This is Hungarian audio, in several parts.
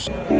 Cheers.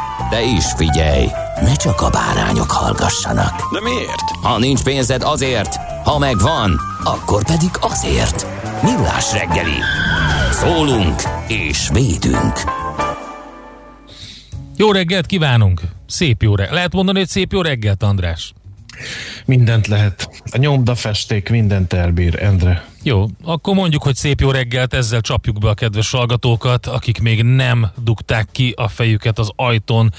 De is figyelj, ne csak a bárányok hallgassanak. De miért? Ha nincs pénzed azért, ha megvan, akkor pedig azért. Millás reggeli. Szólunk és védünk. Jó reggelt kívánunk! Szép jó reggelt. Lehet mondani, hogy szép jó reggelt, András? Mindent lehet. A nyomda festék mindent elbír, Endre. Jó, akkor mondjuk, hogy szép jó reggelt, ezzel csapjuk be a kedves hallgatókat, akik még nem dugták ki a fejüket az ajtón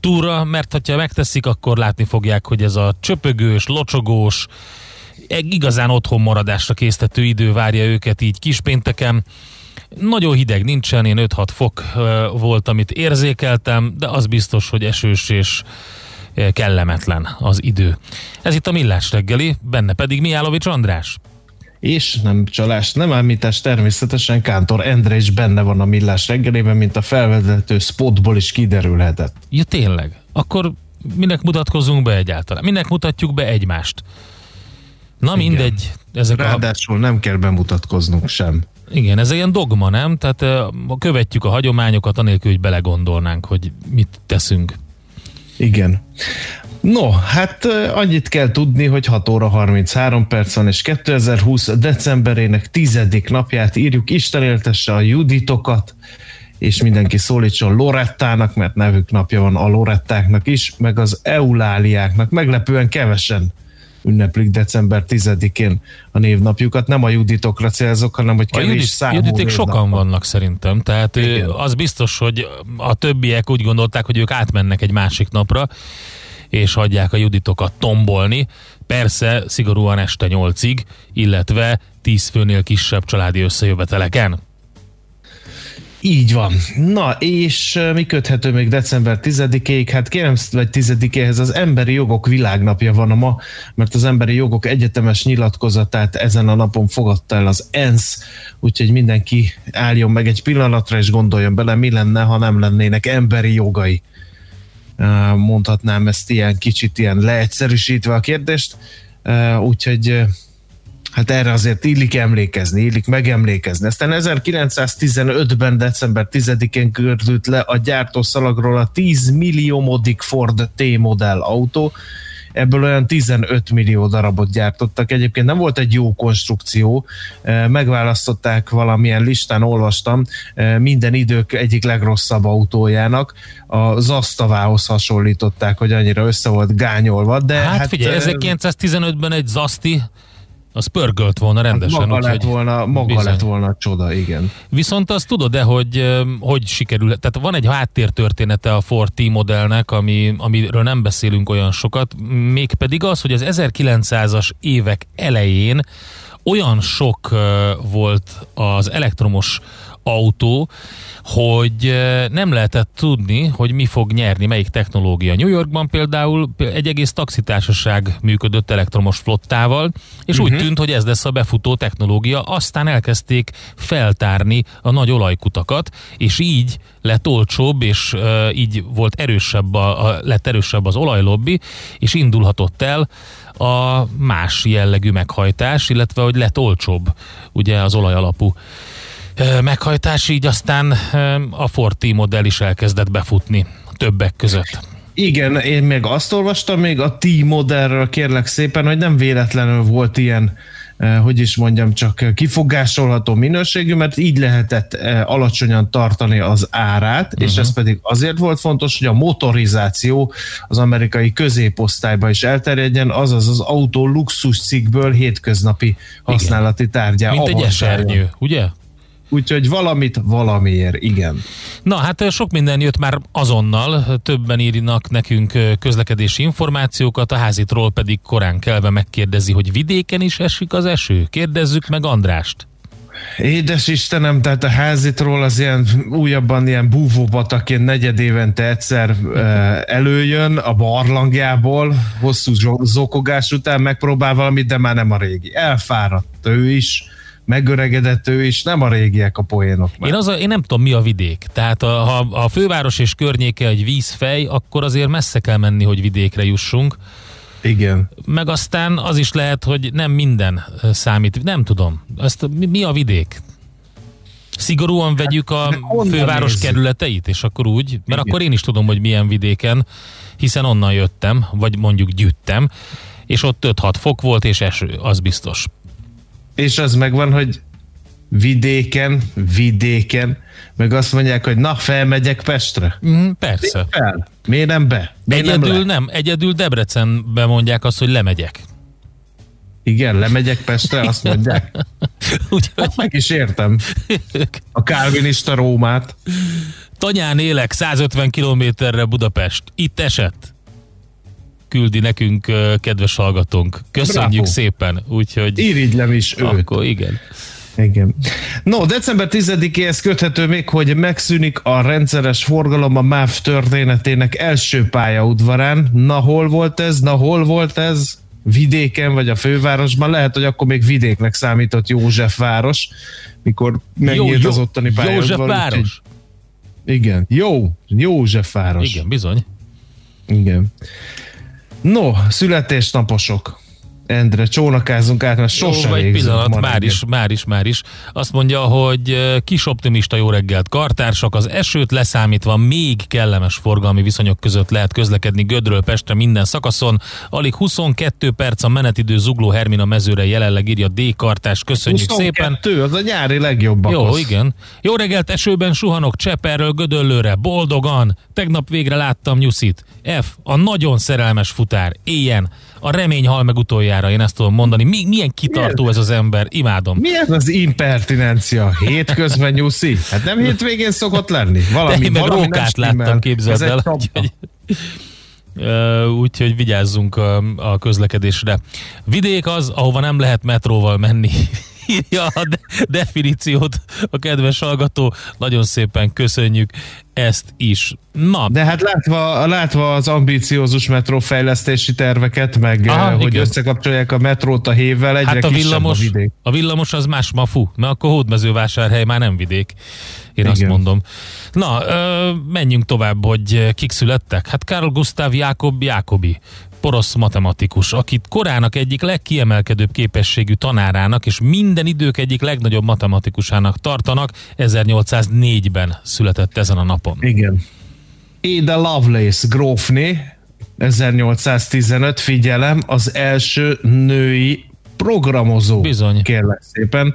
túra, mert ha megteszik, akkor látni fogják, hogy ez a csöpögős, locsogós, igazán otthon maradásra késztető idő várja őket így kispénteken. Nagyon hideg nincsen, én 5-6 fok volt, amit érzékeltem, de az biztos, hogy esős és kellemetlen az idő. Ez itt a Millás reggeli, benne pedig Miálovics András. És nem csalás, nem ámítás, természetesen Kántor Endre is benne van a millás reggelében, mint a felvezető spotból is kiderülhetett. Ja tényleg? Akkor minek mutatkozunk be egyáltalán? Minek mutatjuk be egymást? Na Igen. mindegy. Ezek a, Ráadásul nem kell bemutatkoznunk sem. igen, ez ilyen dogma, nem? Tehát eh, követjük a hagyományokat, anélkül, hogy belegondolnánk, hogy mit teszünk. Igen. No, hát annyit kell tudni, hogy 6 óra 33 perc van, és 2020 decemberének tizedik napját írjuk. Isten éltesse a Juditokat, és mindenki szólítson Lorettának, mert nevük napja van a Lorettáknak is, meg az Euláliáknak. Meglepően kevesen ünneplik december 10-én a névnapjukat. Nem a Juditokra célzok, hanem hogy A kevés Judit, számú Juditék sokan van. vannak szerintem, tehát Igen. az biztos, hogy a többiek úgy gondolták, hogy ők átmennek egy másik napra, és hagyják a Juditokat tombolni. Persze szigorúan este nyolcig, illetve tíz főnél kisebb családi összejöveteleken. Így van. Na, és mi köthető még december 10-ig? Hát kérem, vagy 10-éhez az Emberi Jogok Világnapja van a ma, mert az Emberi Jogok Egyetemes nyilatkozatát ezen a napon fogadta el az ENSZ, úgyhogy mindenki álljon meg egy pillanatra, és gondoljon bele, mi lenne, ha nem lennének emberi jogai. Mondhatnám ezt ilyen kicsit ilyen leegyszerűsítve a kérdést, úgyhogy Hát erre azért illik emlékezni, illik megemlékezni. Aztán 1915-ben, december 10-én körült le a gyártószalagról a 10 milliómodik Ford T-modell autó, ebből olyan 15 millió darabot gyártottak. Egyébként nem volt egy jó konstrukció, Eh, megválasztották valamilyen listán, olvastam, eh, minden idők egyik legrosszabb autójának. A Zastavához hasonlították, hogy annyira össze volt gányolva, de Hát, hát, figyelj, eh, 1915-ben egy Zaszti, az pörgölt volna rendesen. Hát maga, úgyhogy lett volna, maga bizony. lett volna a csoda, igen. Viszont azt tudod-e, hogy hogy sikerül? Tehát van egy háttértörténete a Ford T-modellnek, ami, amiről nem beszélünk olyan sokat, mégpedig az, hogy az 1900-as évek elején olyan sok volt az elektromos autó, hogy ö, nem lehetett tudni, hogy mi fog nyerni, melyik technológia. New Yorkban például egy egész taxitársaság működött elektromos flottával, és uh-huh. úgy tűnt, hogy ez lesz a befutó technológia. Aztán elkezdték feltárni a nagy olajkutakat, és így lett olcsóbb, és uh, így volt erősebb a, a, lett erősebb az olajlobbi, és indulhatott el a más jellegű meghajtás, illetve hogy lett olcsóbb ugye az olaj alapú ö, meghajtás, így aztán a Ford T modell is elkezdett befutni többek között. Igen, én még azt olvastam még a T-modellről kérlek szépen, hogy nem véletlenül volt ilyen hogy is mondjam, csak kifogásolható minőségű, mert így lehetett eh, alacsonyan tartani az árát, uh-huh. és ez pedig azért volt fontos, hogy a motorizáció az amerikai középosztályba is elterjedjen, azaz az autó luxus cikkből hétköznapi használati tárgyá. Mint egy esernyő, ugye? Úgyhogy valamit valamiért, igen. Na hát sok minden jött már azonnal, többen írnak nekünk közlekedési információkat, a házitról pedig korán kelve megkérdezi, hogy vidéken is esik az eső. Kérdezzük meg Andrást. Édes Istenem, tehát a házitról az ilyen újabban ilyen búvóbataként negyed évente egyszer előjön a barlangjából, hosszú zokogás után megpróbál valamit, de már nem a régi. Elfáradt ő is, megöregedett ő is, nem a régiek a poénok már. Én, az a, én nem tudom, mi a vidék. Tehát a, ha a főváros és környéke egy vízfej, akkor azért messze kell menni, hogy vidékre jussunk. Igen. Meg aztán az is lehet, hogy nem minden számít. Nem tudom. Ezt, mi, mi a vidék? Szigorúan vegyük a honnan főváros nézzük? kerületeit, és akkor úgy, mert Igen. akkor én is tudom, hogy milyen vidéken, hiszen onnan jöttem, vagy mondjuk gyűjtem, és ott 5-6 fok volt, és eső, az biztos. És az megvan, hogy vidéken, vidéken, meg azt mondják, hogy na, felmegyek Pestre. Mm, persze. Fel. Miért nem be? Miért nem Egyedül le? nem, egyedül Debrecenben mondják azt, hogy lemegyek. Igen, lemegyek Pestre, azt mondják. Úgyhogy Hát meg is értem. A kálvinista Rómát. Tanyán élek 150 kilométerre Budapest. Itt esett. Küldi nekünk kedves hallgatónk. Köszönjük Bravo. szépen. Úgyhogy Irigylem is őt. akkor igen. Igen. No, december 10-éhez köthető még, hogy megszűnik a rendszeres forgalom a MÁV történetének első pályaudvarán. Na hol volt ez? Na hol volt ez? Vidéken vagy a fővárosban? Lehet, hogy akkor még vidéknek számított Józsefváros, mikor megnyílt az ottani pályaudvar. Józsefváros? Igen. Jó, Józsefváros. Igen, bizony. Igen. No, születésnaposok. Endre, csónakázunk át, mert sose Jó, egy pillanat, már is, már is, már is. Azt mondja, hogy kis optimista jó reggelt kartársak, az esőt leszámítva még kellemes forgalmi viszonyok között lehet közlekedni Gödről Pestre minden szakaszon. Alig 22 perc a menetidő zugló Hermina mezőre jelenleg írja D. Kartás. Köszönjük szépen. 22, az a nyári legjobb Jó, akasz. igen. Jó reggelt, esőben suhanok Cseperről Gödöllőre, boldogan. Tegnap végre láttam Nyuszit. F. A nagyon szerelmes futár. Éljen. A remény hal meg utoljára, én ezt tudom mondani. Mi, milyen kitartó ez az ember, imádom. Mi ez az impertinencia? Hétközben nyuszi? Hát nem hétvégén szokott lenni? Valami, De én meg valami rókát láttam, képzeld el. úgyhogy vigyázzunk a, a közlekedésre. Vidék az, ahova nem lehet metróval menni. Írja a de- definíciót a kedves hallgató. Nagyon szépen köszönjük ezt is. Na, De hát látva, látva az ambíciózus metrófejlesztési terveket, meg Aha, Aha, hogy igen. összekapcsolják a metrót a hévvel, egyre hát a villamos, a vidék. a villamos az más mafu, mert akkor hódmezővásárhely már nem vidék. Én azt Igen. mondom. Na, ö, menjünk tovább, hogy kik születtek. Hát Karl Gustav Jakob Jakobi, porosz matematikus, akit korának egyik legkiemelkedőbb képességű tanárának és minden idők egyik legnagyobb matematikusának tartanak, 1804-ben született ezen a napon. Igen. Ada Lovelace grófné, 1815, figyelem, az első női programozó. Bizony. Kérlek szépen.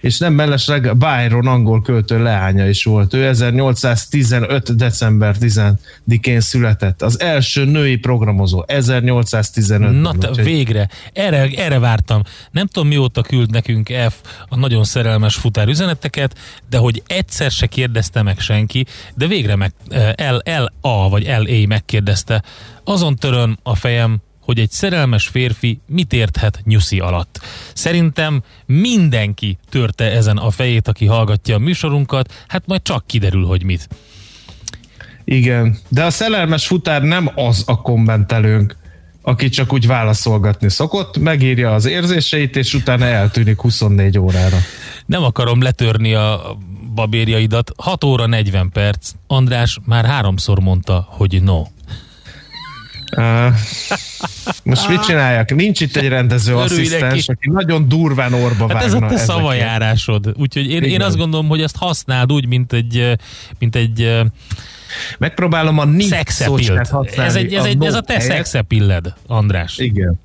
És nem mellesleg Byron angol költő leánya is volt. Ő 1815. december 10-én született. Az első női programozó. 1815. Na te, végre, erre, erre vártam. Nem tudom mióta küld nekünk F a nagyon szerelmes futár üzeneteket, de hogy egyszer se kérdezte meg senki, de végre meg L, L, A vagy L, A megkérdezte. Azon törön a fejem, hogy egy szerelmes férfi mit érthet nyuszi alatt. Szerintem mindenki törte ezen a fejét, aki hallgatja a műsorunkat, hát majd csak kiderül, hogy mit. Igen, de a szerelmes futár nem az a kommentelőnk, aki csak úgy válaszolgatni szokott, megírja az érzéseit, és utána eltűnik 24 órára. Nem akarom letörni a babérjaidat. 6 óra 40 perc. András már háromszor mondta, hogy no. Uh, most mit csináljak? Nincs itt egy rendező asszisztens, aki nagyon durván orba Hát ez a te szavajárásod. Úgyhogy én, én azt gondolom, hogy ezt használd úgy, mint egy, mint egy Megpróbálom a ni szexepilt. szócskát használni. Ez, egy, ez, egy, no ez a te szexepilled, András. Igen.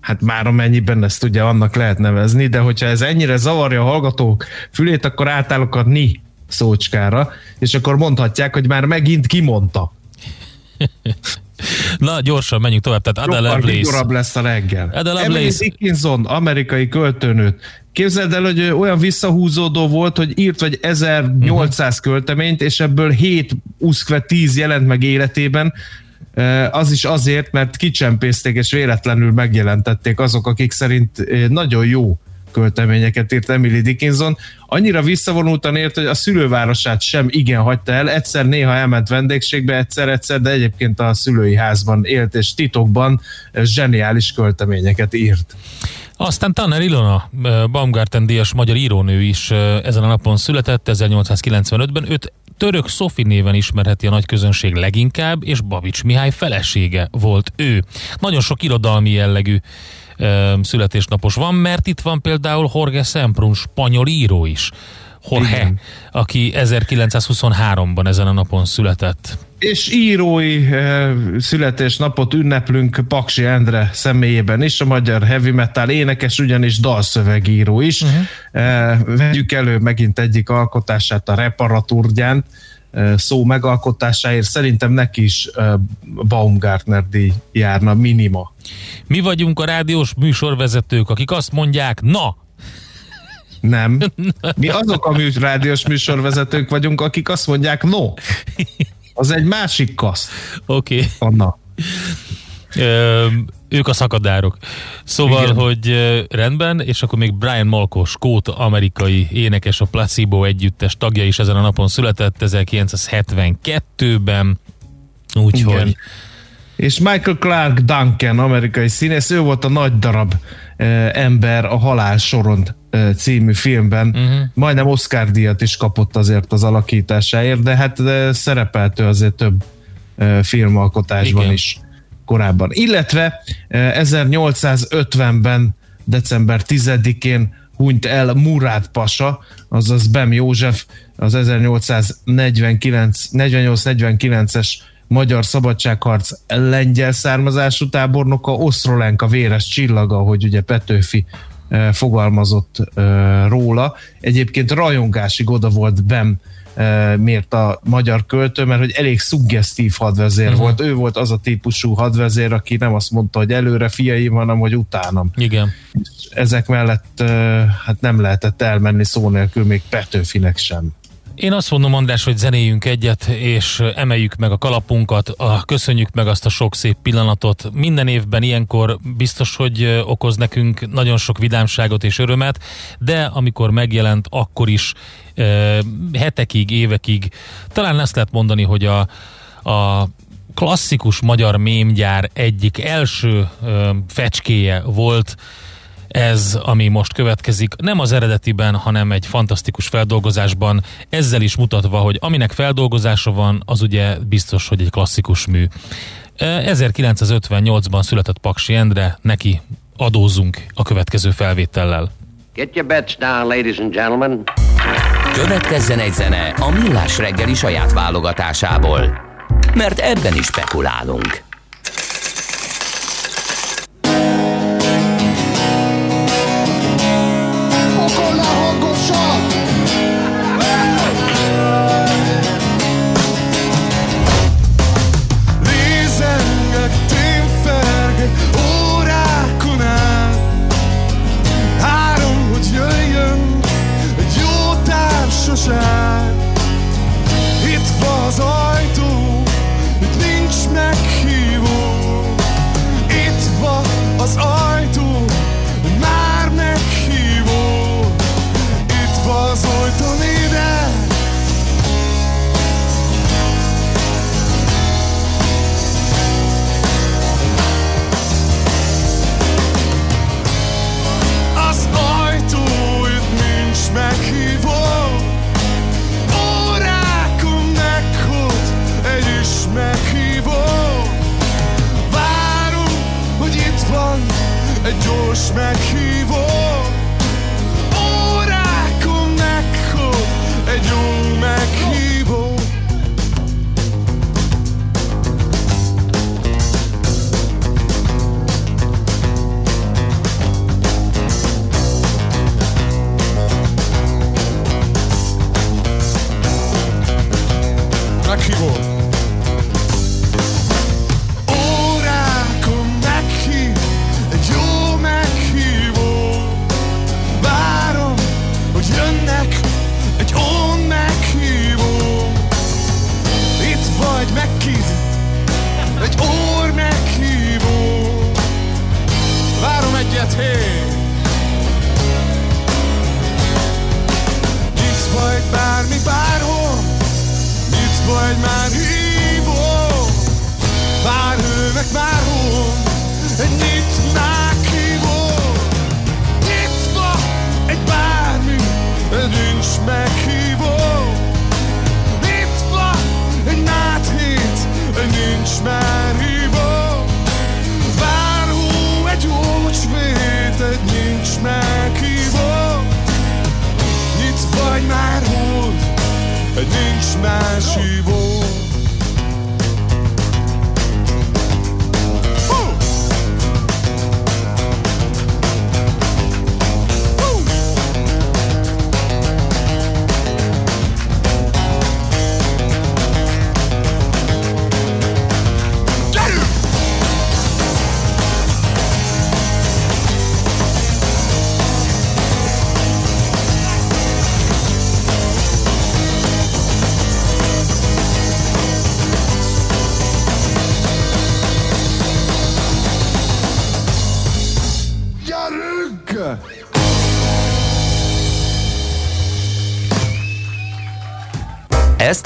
Hát már amennyiben ezt ugye annak lehet nevezni, de hogyha ez ennyire zavarja a hallgatók fülét, akkor átállok a ni szócskára, és akkor mondhatják, hogy már megint kimondta. Na, gyorsan menjünk tovább. Tehát Sokkal Lovelace. vigorabb lesz a reggel. Ada Emily Lovelace. Dickinson, amerikai költőnőt. Képzeld el, hogy olyan visszahúzódó volt, hogy írt vagy 1800 Mhm. költeményt, és ebből 7 uszkve 10 jelent meg életében. Az is azért, mert kicsempészték és véletlenül megjelentették azok, akik szerint nagyon jó költeményeket írt Emily Dickinson. Annyira visszavonultan ért, hogy a szülővárosát sem igen hagyta el. Egyszer néha elment vendégségbe, egyszer-egyszer, de egyébként a szülői házban élt, és titokban zseniális költeményeket írt. Aztán Tanner Ilona, Baumgarten díjas magyar írónő is ezen a napon született, 1895-ben. Őt Török Szofi néven ismerheti a nagy közönség leginkább, és Babics Mihály felesége volt ő. Nagyon sok irodalmi jellegű születésnapos van, mert itt van például Jorge Semprún, spanyol író is. Jorge, Igen. aki 1923-ban ezen a napon született. És írói eh, születésnapot ünneplünk Paksi Endre személyében is, a magyar heavy metal énekes, ugyanis dalszövegíró is. Uh-huh. Eh, vegyük elő megint egyik alkotását, a Reparaturgyánt, eh, szó megalkotásáért. Szerintem neki is Baumgartner díj járna minima. Mi vagyunk a rádiós műsorvezetők, akik azt mondják, na, Nem. Mi azok a mű, rádiós műsorvezetők vagyunk, akik azt mondják, no. Az egy másik kaszt. oké. Okay. Anna. Ö, Ők a szakadárok. Szóval, Igen. hogy rendben, és akkor még Brian Molko, skót amerikai énekes, a Placebo együttes tagja is ezen a napon született 1972-ben. Úgyhogy Igen. És Michael Clark Duncan, amerikai színész, ő volt a nagy darab eh, ember a Halál soron eh, című filmben. Uh-huh. Majdnem Oscar díjat is kapott azért az alakításáért, de hát de szerepelt ő azért több eh, filmalkotásban Igen. is korábban. Illetve eh, 1850-ben, december 10-én hunyt el Murát Pasa, azaz Bem József, az 1849 48-49-es magyar szabadságharc lengyel származású tábornoka, Osztrolenka véres csillaga, hogy ugye Petőfi eh, fogalmazott eh, róla. Egyébként rajongásig oda volt Bem eh, miért a magyar költő, mert hogy elég szuggesztív hadvezér uh-huh. volt. Ő volt az a típusú hadvezér, aki nem azt mondta, hogy előre fiaim, hanem hogy utánam. igen. Ezek mellett eh, hát nem lehetett elmenni szó nélkül, még Petőfinek sem. Én azt mondom, András, hogy zenéljünk egyet, és emeljük meg a kalapunkat, köszönjük meg azt a sok szép pillanatot. Minden évben ilyenkor biztos, hogy okoz nekünk nagyon sok vidámságot és örömet, de amikor megjelent, akkor is e, hetekig, évekig, talán ezt lehet mondani, hogy a, a klasszikus magyar mémgyár egyik első ö, fecskéje volt, ez, ami most következik, nem az eredetiben, hanem egy fantasztikus feldolgozásban, ezzel is mutatva, hogy aminek feldolgozása van, az ugye biztos, hogy egy klasszikus mű. E, 1958-ban született Paksi Endre, neki adózunk a következő felvétellel. Get your bets down, ladies and gentlemen. Következzen egy zene a Millás reggeli saját válogatásából. Mert ebben is spekulálunk. Gyors meghívó. Órákon meghod egy jó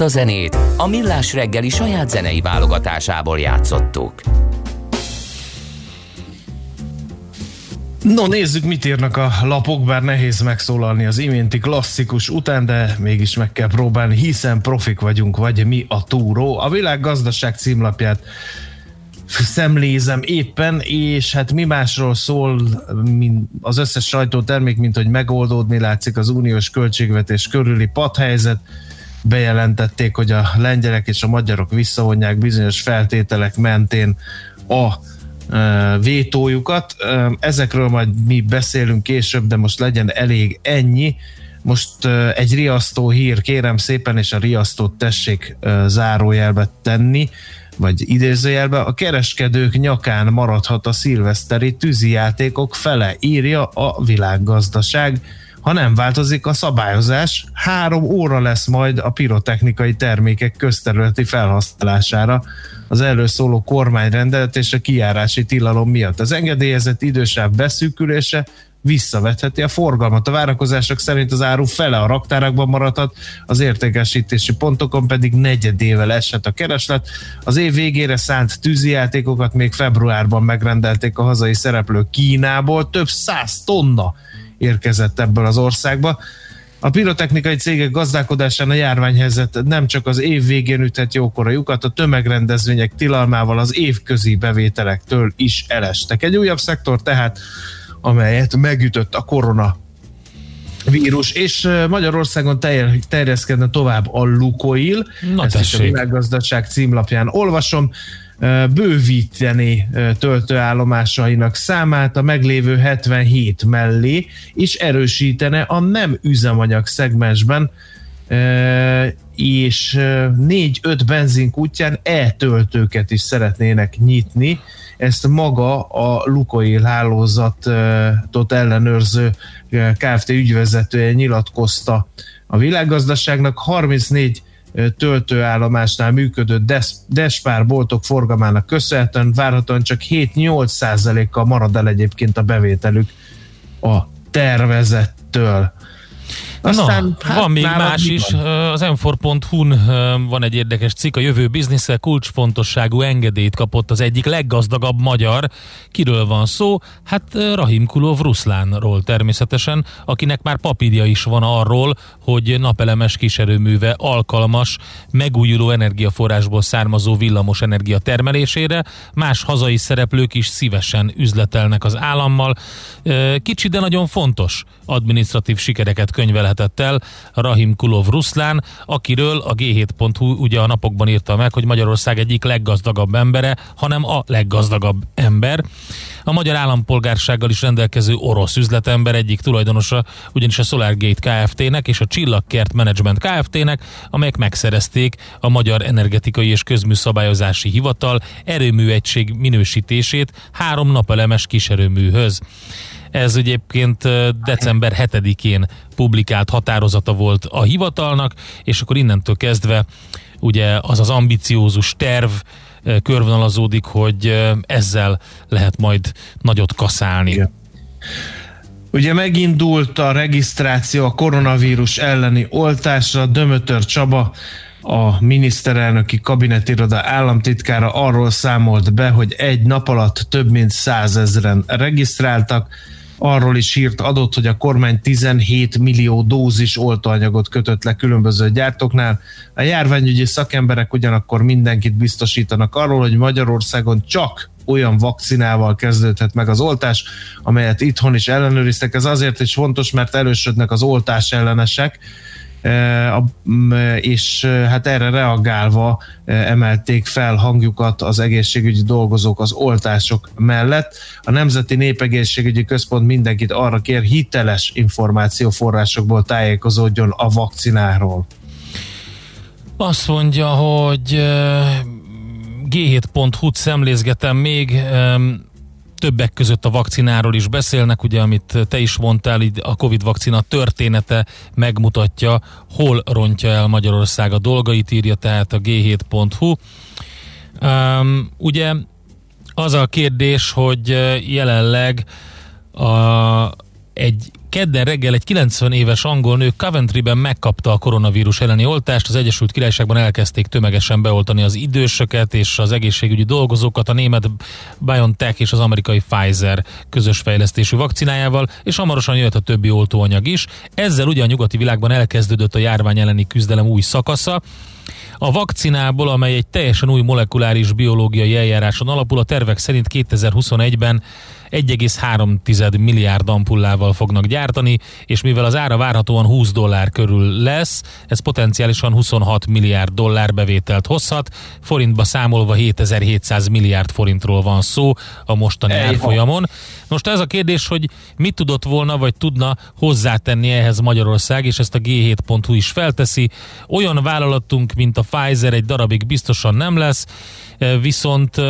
a zenét a Millás reggeli saját zenei válogatásából játszottuk. No, nézzük, mit írnak a lapok, bár nehéz megszólalni az iménti klasszikus után, de mégis meg kell próbálni, hiszen profik vagyunk, vagy mi a túró. A világ gazdaság címlapját szemlézem éppen, és hát mi másról szól mint az összes sajtótermék, mint hogy megoldódni látszik az uniós költségvetés körüli padhelyzet, bejelentették, hogy a lengyelek és a magyarok visszavonják bizonyos feltételek mentén a vétójukat. Ezekről majd mi beszélünk később, de most legyen elég ennyi. Most egy riasztó hír, kérem szépen, és a riasztót tessék zárójelbe tenni, vagy idézőjelbe, a kereskedők nyakán maradhat a szilveszteri tűzijátékok fele, írja a világgazdaság. Ha nem változik a szabályozás, három óra lesz majd a pirotechnikai termékek közterületi felhasználására az erről szóló kormányrendelet és a kiárási tilalom miatt. Az engedélyezett idősáv beszűkülése visszavetheti a forgalmat. A várakozások szerint az áru fele a raktárakban maradhat, az értékesítési pontokon pedig negyedével esett a kereslet. Az év végére szánt tűzijátékokat még februárban megrendelték a hazai szereplők Kínából, több száz tonna érkezett ebből az országba. A pirotechnikai cégek gazdálkodásán a járványhelyzet nem csak az év végén üthet jókora lyukat, a tömegrendezvények tilalmával az évközi bevételektől is elestek. Egy újabb szektor tehát, amelyet megütött a korona vírus, és Magyarországon terjeszkedne tovább a Lukoil. Na Ezt is a világgazdaság címlapján olvasom bővíteni töltőállomásainak számát a meglévő 77 mellé, és erősítene a nem üzemanyag szegmensben és 4-5 benzinkútján e-töltőket is szeretnének nyitni. Ezt maga a Lukoil hálózatot ellenőrző Kft. ügyvezetője nyilatkozta a világgazdaságnak. 34 töltőállomásnál működő Despár boltok forgalmának köszönhetően várhatóan csak 7-8 százalékkal marad el egyébként a bevételük a tervezettől. Aztán, Na, hát van még más is. Van? Az m4.hu-n van egy érdekes cikk. A jövő biznisze kulcsfontosságú engedélyt kapott az egyik leggazdagabb magyar. Kiről van szó? Hát Rahim Kulov Ruszlánról természetesen, akinek már papírja is van arról, hogy napelemes kiserőműve alkalmas megújuló energiaforrásból származó villamos energia termelésére. Más hazai szereplők is szívesen üzletelnek az állammal. Kicsi, de nagyon fontos administratív sikereket könyvelhet könyvelhetett el Rahim Kulov Ruszlán, akiről a G7.hu ugye a napokban írta meg, hogy Magyarország egyik leggazdagabb embere, hanem a leggazdagabb ember. A magyar állampolgársággal is rendelkező orosz üzletember egyik tulajdonosa, ugyanis a SolarGate Kft-nek és a Csillagkert Management Kft-nek, amelyek megszerezték a Magyar Energetikai és Közműszabályozási Hivatal erőműegység minősítését három napelemes kiserőműhöz. Ez egyébként december 7-én publikált határozata volt a hivatalnak, és akkor innentől kezdve ugye az az ambiciózus terv körvonalazódik, hogy ezzel lehet majd nagyot kaszálni. Igen. Ugye megindult a regisztráció a koronavírus elleni oltásra, Dömötör Csaba a miniszterelnöki kabinetiroda államtitkára arról számolt be, hogy egy nap alatt több mint százezren regisztráltak, arról is hírt adott, hogy a kormány 17 millió dózis oltóanyagot kötött le különböző gyártóknál. A járványügyi szakemberek ugyanakkor mindenkit biztosítanak arról, hogy Magyarországon csak olyan vakcinával kezdődhet meg az oltás, amelyet itthon is ellenőriztek. Ez azért is fontos, mert erősödnek az oltás ellenesek, és hát erre reagálva emelték fel hangjukat az egészségügyi dolgozók az oltások mellett. A Nemzeti Népegészségügyi Központ mindenkit arra kér, hiteles információforrásokból tájékozódjon a vakcináról. Azt mondja, hogy g7.hu-t szemlézgetem még, többek között a vakcináról is beszélnek, ugye amit te is mondtál, így a Covid vakcina története megmutatja, hol rontja el Magyarország a dolgait, írja tehát a g7.hu. Um, ugye az a kérdés, hogy jelenleg a, egy Kedden reggel egy 90 éves angol nő Coventryben megkapta a koronavírus elleni oltást. Az Egyesült Királyságban elkezdték tömegesen beoltani az idősöket és az egészségügyi dolgozókat a német BioNTech és az amerikai Pfizer közös fejlesztésű vakcinájával, és hamarosan jött a többi oltóanyag is. Ezzel ugye a nyugati világban elkezdődött a járvány elleni küzdelem új szakasza. A vakcinából, amely egy teljesen új molekuláris biológiai eljáráson alapul, a tervek szerint 2021-ben 1,3 milliárd ampullával fognak gyártani, és mivel az ára várhatóan 20 dollár körül lesz, ez potenciálisan 26 milliárd dollár bevételt hozhat. Forintba számolva 7700 milliárd forintról van szó a mostani árfolyamon. Most ez a kérdés, hogy mit tudott volna, vagy tudna hozzátenni ehhez Magyarország, és ezt a G7.hu is felteszi. Olyan vállalatunk, mint a Pfizer egy darabig biztosan nem lesz, viszont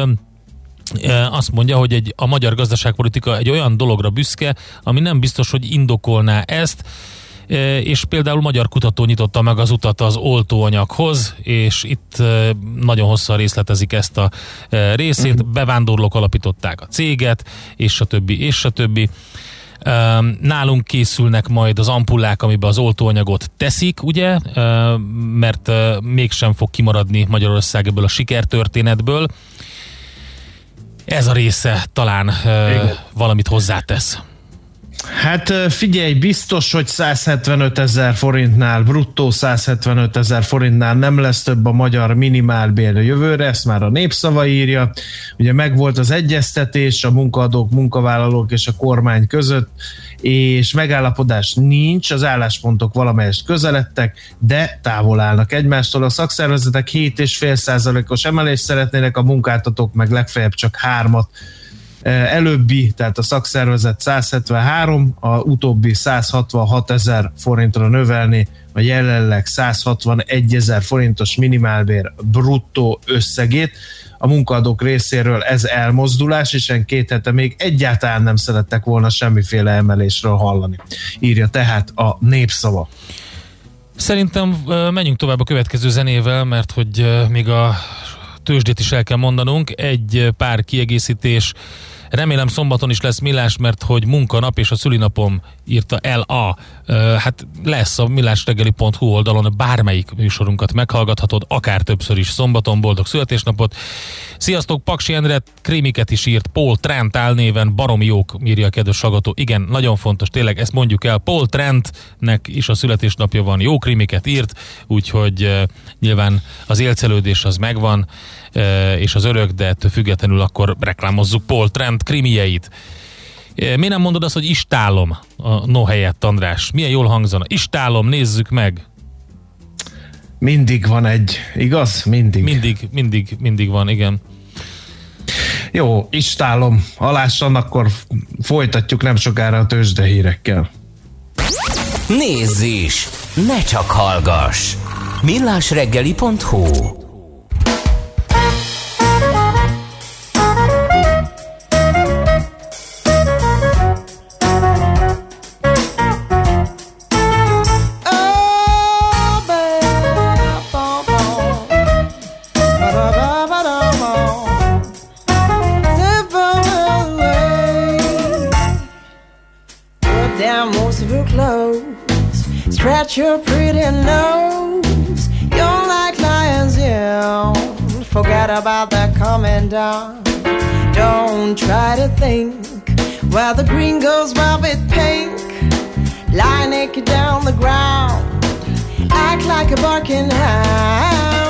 azt mondja, hogy egy, a magyar gazdaságpolitika egy olyan dologra büszke, ami nem biztos, hogy indokolná ezt, és például magyar kutató nyitotta meg az utat az oltóanyaghoz, és itt nagyon hosszan részletezik ezt a részét, mhm. bevándorlók alapították a céget, és a többi, és a többi. Nálunk készülnek majd az ampullák, amiben az oltóanyagot teszik, ugye, mert mégsem fog kimaradni Magyarország ebből a sikertörténetből. Ez a része talán Igen. valamit hozzátesz. Hát figyelj, biztos, hogy 175 ezer forintnál, bruttó 175 ezer forintnál nem lesz több a magyar minimálbér jövőre, ezt már a népszava írja. Ugye megvolt az egyeztetés a munkaadók, munkavállalók és a kormány között, és megállapodás nincs, az álláspontok valamelyest közeledtek, de távol állnak egymástól. A szakszervezetek 7,5%-os emelést szeretnének, a munkáltatók meg legfeljebb csak hármat előbbi, tehát a szakszervezet 173, a utóbbi 166 ezer forintra növelni a jelenleg 161 ezer forintos minimálbér bruttó összegét. A munkadók részéről ez elmozdulás, és en két hete még egyáltalán nem szerettek volna semmiféle emelésről hallani. Írja tehát a népszava. Szerintem menjünk tovább a következő zenével, mert hogy még a tőzsdét is el kell mondanunk. Egy pár kiegészítés Remélem szombaton is lesz millás, mert hogy munkanap és a szülinapom írta el a. Hát lesz a millásregeli.hu oldalon bármelyik műsorunkat meghallgathatod, akár többször is szombaton. Boldog születésnapot! Sziasztok, Paksi Endre krémiket is írt, Paul Trent álnéven, baromi jók, írja a kedves sagató. Igen, nagyon fontos, tényleg ezt mondjuk el. Paul Trentnek is a születésnapja van, jó krémiket írt, úgyhogy nyilván az élcelődés az megvan, és az örök, de ettől függetlenül akkor reklámozzuk Paul Trent krimieit. Uh, mi nem mondod azt, hogy istálom a no helyett, András? Milyen jól hangzana? Istálom, nézzük meg! Mindig van egy, igaz? Mindig. Mindig, mindig, mindig van, igen. Jó, istálom. Alássan, akkor folytatjuk nem sokára a tőzsde hírekkel. Nézz is! Ne csak hallgass! millásreggeli.hu about that coming down. Don't try to think where the green goes velvet pink. Lie naked down the ground. Act like a barking hound.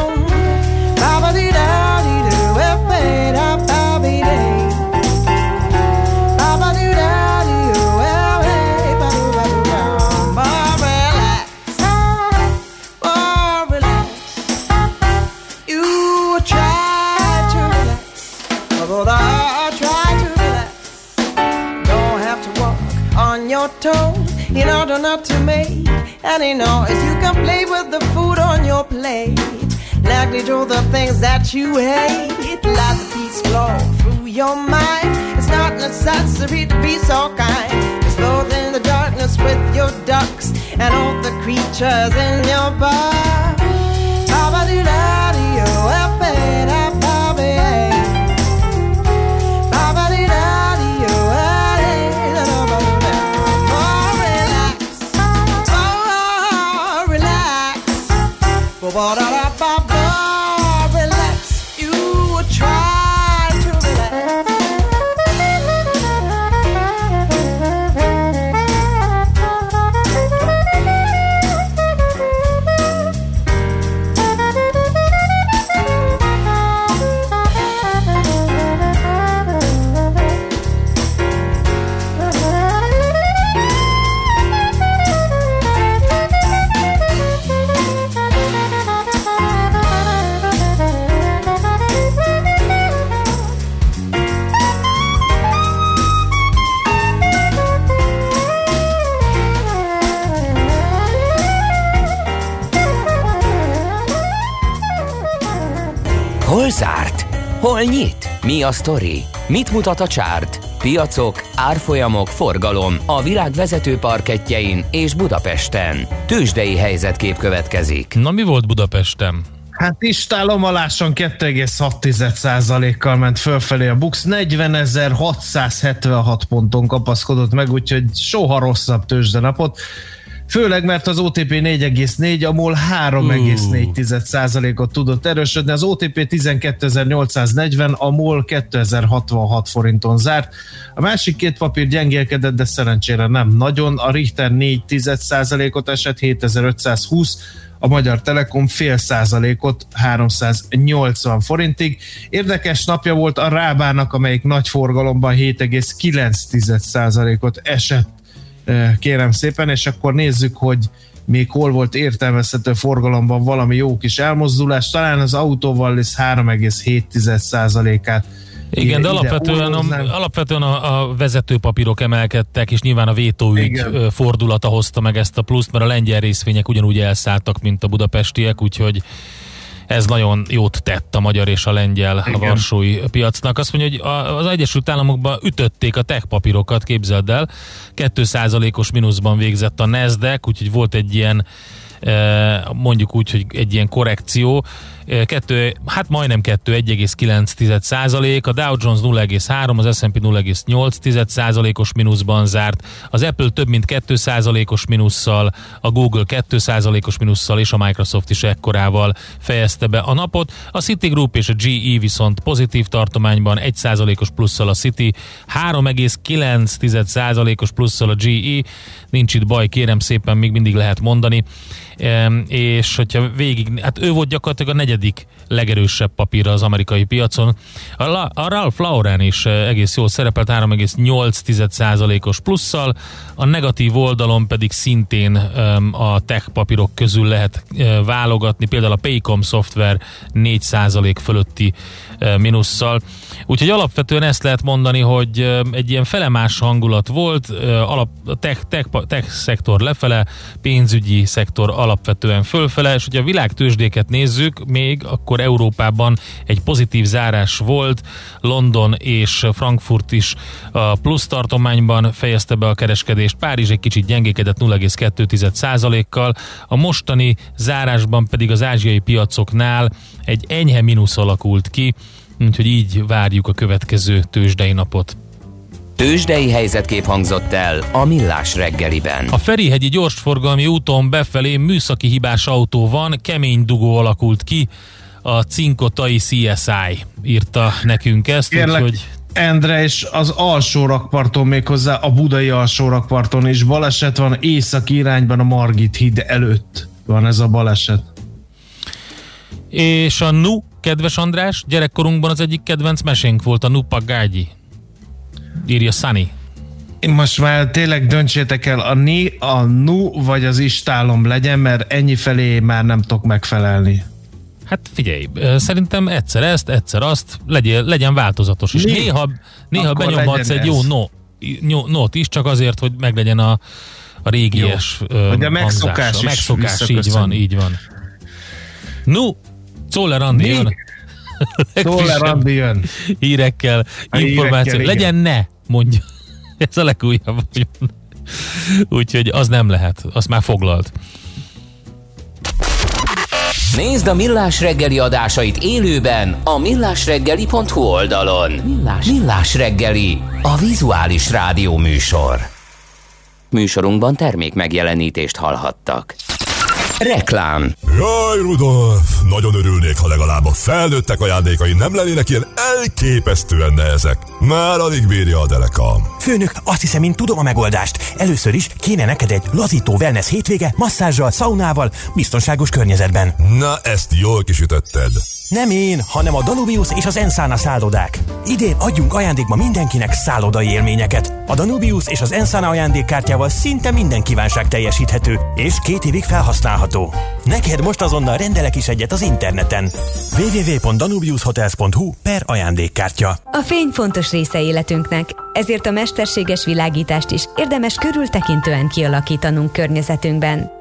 Make any noise. You can play with the food on your plate. Neglect all the things that you hate. Let the peace flow through your mind. It's not necessary to be so kind. Float in the darkness with your ducks and all the creatures in your bar. But what I Hol nyit? Mi a sztori? Mit mutat a csárt? Piacok, árfolyamok, forgalom a világ vezető parketjein és Budapesten. Tősdei helyzetkép következik. Na mi volt Budapesten? Hát istálomaláson 2,6%-kal ment fölfelé a Bux, 40.676 ponton kapaszkodott meg, úgyhogy soha rosszabb tőzsdenapot. Főleg, mert az OTP 4,4, a MOL 3,4%-ot tudott erősödni, az OTP 12.840, a MOL 2066 forinton zárt. A másik két papír gyengélkedett, de szerencsére nem nagyon. A Richter 4,1%-ot esett, 7520, a Magyar Telekom fél százalékot 380 forintig. Érdekes napja volt a Rábának, amelyik nagy forgalomban 7,9 százalékot esett kérem szépen, és akkor nézzük, hogy még hol volt értelmezhető forgalomban valami jó kis elmozdulás, talán az autóval lesz 3,7%-át igen, de alapvetően, a, alapvetően a, a vezetőpapírok emelkedtek, és nyilván a vétóügy Igen. fordulata hozta meg ezt a pluszt, mert a lengyel részvények ugyanúgy elszálltak, mint a budapestiek, úgyhogy ez nagyon jót tett a magyar és a lengyel Igen. varsói piacnak. Azt mondja, hogy az Egyesült Államokban ütötték a tech papírokat, képzeld el. 2%-os mínuszban végzett a Nasdaq, úgyhogy volt egy ilyen mondjuk úgy, hogy egy ilyen korrekció, kettő, hát majdnem 2, 1,9 százalék, a Dow Jones 0,3, az S&P 0,8 százalékos mínuszban zárt, az Apple több mint 2 százalékos mínusszal, a Google 2 százalékos mínusszal és a Microsoft is ekkorával fejezte be a napot. A Citigroup és a GE viszont pozitív tartományban 1 százalékos plusszal a City, 3,9 százalékos plusszal a GE, nincs itt baj, kérem szépen, még mindig lehet mondani, és hogyha végig, hát ő volt gyakorlatilag a negyedik legerősebb papírra az amerikai piacon. A, a Ralph Lauren is egész jól szerepelt 3,8%-os plusszal, a negatív oldalon pedig szintén a tech papírok közül lehet eh, válogatni, például a Paycom Software 4% fölötti minusszal. Úgyhogy alapvetően ezt lehet mondani, hogy egy ilyen felemás hangulat volt, alap, tech, tech, tech szektor lefele, pénzügyi szektor alapvetően fölfele, és hogyha a világ tőzsdéket nézzük még, akkor Európában egy pozitív zárás volt, London és Frankfurt is a plusz tartományban fejezte be a kereskedést, Párizs egy kicsit gyengékedett 0,2%-kal, a mostani zárásban pedig az ázsiai piacoknál egy enyhe mínusz alakult ki, úgyhogy így várjuk a következő tőzsdei napot. Tőzsdei helyzetkép hangzott el a Millás reggeliben. A Ferihegyi gyorsforgalmi úton befelé műszaki hibás autó van, kemény dugó alakult ki, a Cinkotai CSI írta nekünk ezt, Kérlek, úgyhogy... Endre, és az alsó rakparton méghozzá a budai alsó rakparton is baleset van, északi irányban a Margit híd előtt van ez a baleset. És a Nu, kedves András, gyerekkorunkban az egyik kedvenc mesénk volt a Nupa Gágyi. Írja Sunny. Most már tényleg döntsétek el, a ni, a nu vagy az istálom legyen, mert ennyi felé már nem tudok megfelelni. Hát figyelj, szerintem egyszer ezt, egyszer azt, legyen, legyen változatos. És Mi? néha, néha benyomhatsz egy jó no, no, nót is, csak azért, hogy meglegyen a, a régies Hogy a megszokás, a megszokás így van, így van. No, Czoller Andi jön. Czoller Andi jön. Hírekkel, információ. Hírekkel, legyen ne, mondja. Ez a legújabb. Úgyhogy az nem lehet, azt már foglalt. Nézd a Millás reggeli adásait élőben a millásreggeli.hu oldalon. Millás. Millás reggeli, a vizuális rádió műsor. Műsorunkban termék megjelenítést hallhattak. Reklám Jaj, Rudolf, nagyon örülnék, ha legalább a felnőttek ajándékai nem lennének ilyen elképesztően nehezek. Már alig bírja a telekam. Főnök, azt hiszem, én tudom a megoldást. Először is kéne neked egy lazító wellness hétvége, masszázsal, szaunával, biztonságos környezetben. Na, ezt jól kisütötted. Nem én, hanem a Danubius és az Ensana szállodák. Idén adjunk ajándékba mindenkinek szállodai élményeket. A Danubius és az Ensana ajándékkártyával szinte minden kívánság teljesíthető, és két évig felhasználható. Neked most azonnal rendelek is egyet az interneten. www.danubiushotels.hu per ajándékkártya. A fény fontos része életünknek, ezért a mesterséges világítást is érdemes körültekintően kialakítanunk környezetünkben.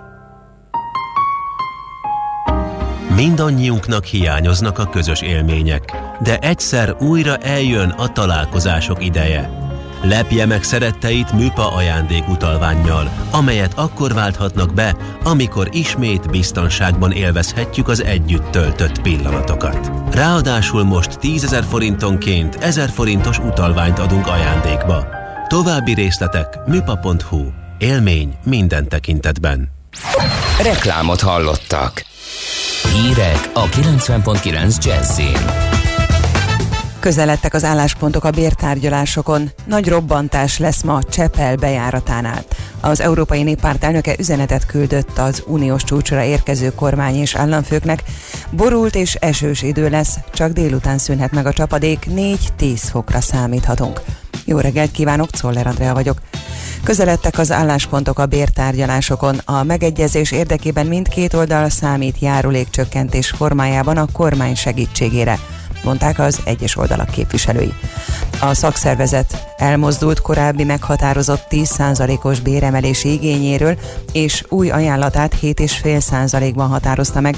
Mindannyiunknak hiányoznak a közös élmények, de egyszer újra eljön a találkozások ideje. Lepje meg szeretteit műpa ajándékutalványjal, amelyet akkor válthatnak be, amikor ismét biztonságban élvezhetjük az együtt töltött pillanatokat. Ráadásul most 10 000 forintonként 1000 forintos utalványt adunk ajándékba. További részletek műpa.hu. Élmény minden tekintetben. Reklámot hallottak. Hírek a 90.9 Jazzin. Közeledtek az álláspontok a bértárgyalásokon. Nagy robbantás lesz ma Csepel bejáratánál. Az Európai Néppárt elnöke üzenetet küldött az uniós csúcsra érkező kormány és államfőknek. Borult és esős idő lesz, csak délután szűnhet meg a csapadék, 4-10 fokra számíthatunk. Jó reggelt kívánok, Czoller Andrea vagyok. Közeledtek az álláspontok a bértárgyalásokon. A megegyezés érdekében mindkét oldal számít járulékcsökkentés formájában a kormány segítségére mondták az egyes oldalak képviselői. A szakszervezet elmozdult korábbi meghatározott 10%-os béremelési igényéről, és új ajánlatát 7,5%-ban határozta meg.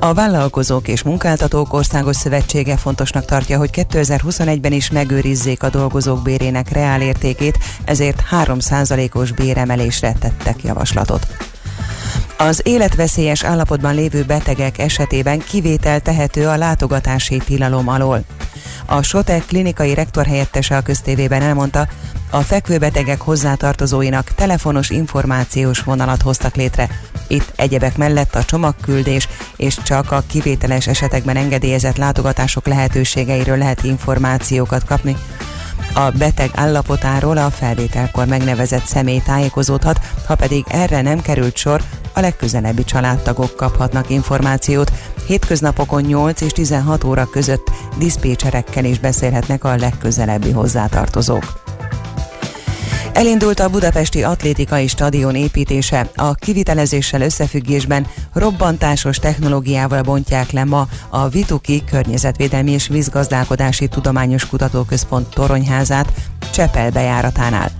A Vállalkozók és Munkáltatók Országos Szövetsége fontosnak tartja, hogy 2021-ben is megőrizzék a dolgozók bérének reálértékét, ezért 3%-os béremelésre tettek javaslatot. Az életveszélyes állapotban lévő betegek esetében kivétel tehető a látogatási tilalom alól. A Sotek klinikai rektor helyettese a köztévében elmondta, a fekvőbetegek hozzátartozóinak telefonos információs vonalat hoztak létre. Itt egyebek mellett a csomagküldés és csak a kivételes esetekben engedélyezett látogatások lehetőségeiről lehet információkat kapni. A beteg állapotáról a felvételkor megnevezett személy tájékozódhat, ha pedig erre nem került sor, a legközelebbi családtagok kaphatnak információt. Hétköznapokon 8 és 16 óra között diszpécserekkel is beszélhetnek a legközelebbi hozzátartozók. Elindult a budapesti atlétikai stadion építése. A kivitelezéssel összefüggésben robbantásos technológiával bontják le ma a Vituki Környezetvédelmi és Vízgazdálkodási Tudományos Kutatóközpont toronyházát Csepel bejáratánál.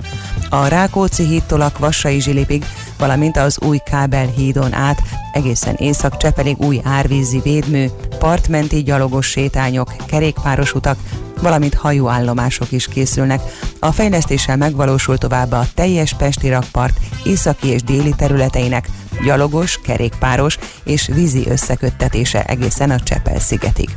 A Rákóczi hídtól a Kvassai Zsilipig, valamint az új kábelhídon át egészen Észak-Csepelig új árvízi védmű, partmenti gyalogos sétányok, kerékpáros utak, valamint hajóállomások is készülnek. A fejlesztéssel megvalósul továbbá a teljes Pesti rakpart északi és déli területeinek gyalogos, kerékpáros és vízi összeköttetése egészen a Csepel-szigetig.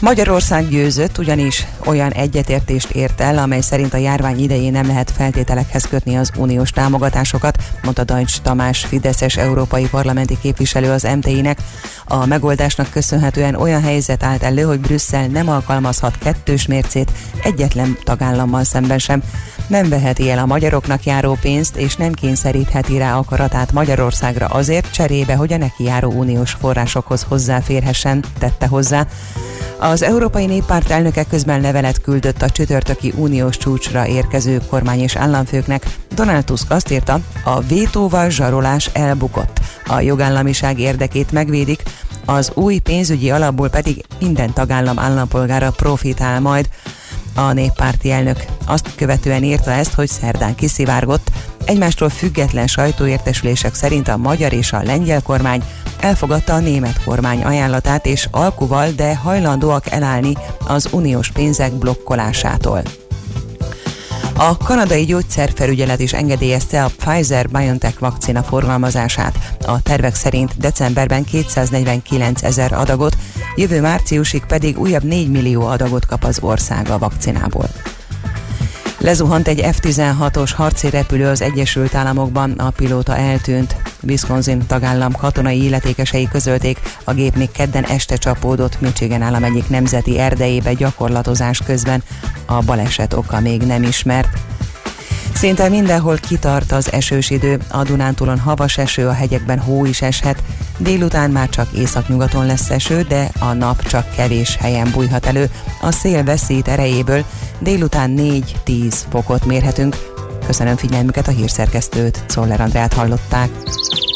Magyarország győzött, ugyanis olyan egyetértést ért el, amely szerint a járvány idején nem lehet feltételekhez kötni az uniós támogatásokat, mondta Dajcs Tamás, Fideszes európai parlamenti képviselő az MTI-nek. A megoldásnak köszönhetően olyan helyzet állt elő, hogy Brüsszel nem alkalmazhat kettős mércét egyetlen tagállammal szemben sem. Nem veheti el a magyaroknak járó pénzt, és nem kényszerítheti rá akaratát Magyarországra azért cserébe, hogy a neki járó uniós forrásokhoz hozzáférhessen, tette hozzá. Az Európai Néppárt elnöke közben levelet küldött a csütörtöki uniós csúcsra érkező kormány és államfőknek. Donald Tusk azt írta, a vétóval zsarolás elbukott. A jogállamiság érdekét megvédik, az új pénzügyi alapból pedig minden tagállam állampolgára profitál majd. A néppárti elnök azt követően írta ezt, hogy szerdán kiszivárgott, egymástól független sajtóértesülések szerint a magyar és a lengyel kormány elfogadta a német kormány ajánlatát, és alkuval, de hajlandóak elállni az uniós pénzek blokkolásától. A kanadai gyógyszerfelügyelet is engedélyezte a Pfizer-BioNTech vakcina forgalmazását. A tervek szerint decemberben 249 ezer adagot, jövő márciusig pedig újabb 4 millió adagot kap az ország a vakcinából. Lezuhant egy F-16-os harci repülő az Egyesült Államokban, a pilóta eltűnt. Wisconsin tagállam katonai illetékesei közölték, a gép még kedden este csapódott Michigan állam egyik nemzeti erdejébe gyakorlatozás közben. A baleset oka még nem ismert. Szinte mindenhol kitart az esős idő, a Dunántúlon havas eső, a hegyekben hó is eshet, délután már csak északnyugaton lesz eső, de a nap csak kevés helyen bújhat elő, a szél veszít erejéből, délután 4-10 fokot mérhetünk. Köszönöm figyelmüket a hírszerkesztőt, Szoller Andrát hallották.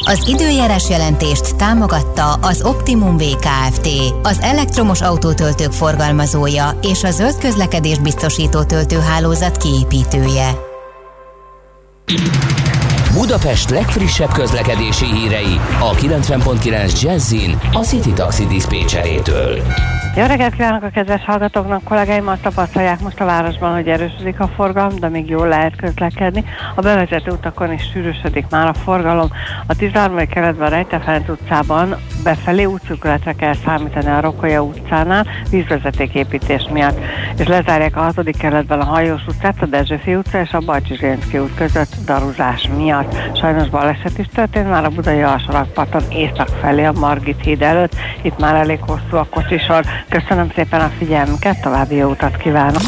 Az időjárás jelentést támogatta az Optimum VKFT, az elektromos autótöltők forgalmazója és a zöld közlekedés biztosító töltőhálózat kiépítője. Thank you. Budapest legfrissebb közlekedési hírei a 90.9 Jazzin a City Taxi Dispécsejétől. Jó reggelt kívánok a kedves hallgatóknak, kollégáim azt tapasztalják most a városban, hogy erősödik a forgalom, de még jól lehet közlekedni. A bevezető utakon is sűrűsödik már a forgalom. A 13. keretben a Rejtefenc utcában befelé útszűkületre kell számítani a Rokolya utcánál vízvezetéképítés miatt, és lezárják a 6. keretben a Hajós utcát, a Dezsőfi utca és a Bajcsi út között daruzás miatt. Sajnos baleset is történt már a Budai alsórakparton észak felé a Margit híd előtt, itt már elég hosszú a kocsisor. Köszönöm szépen a figyelmüket, további jó utat kívánok!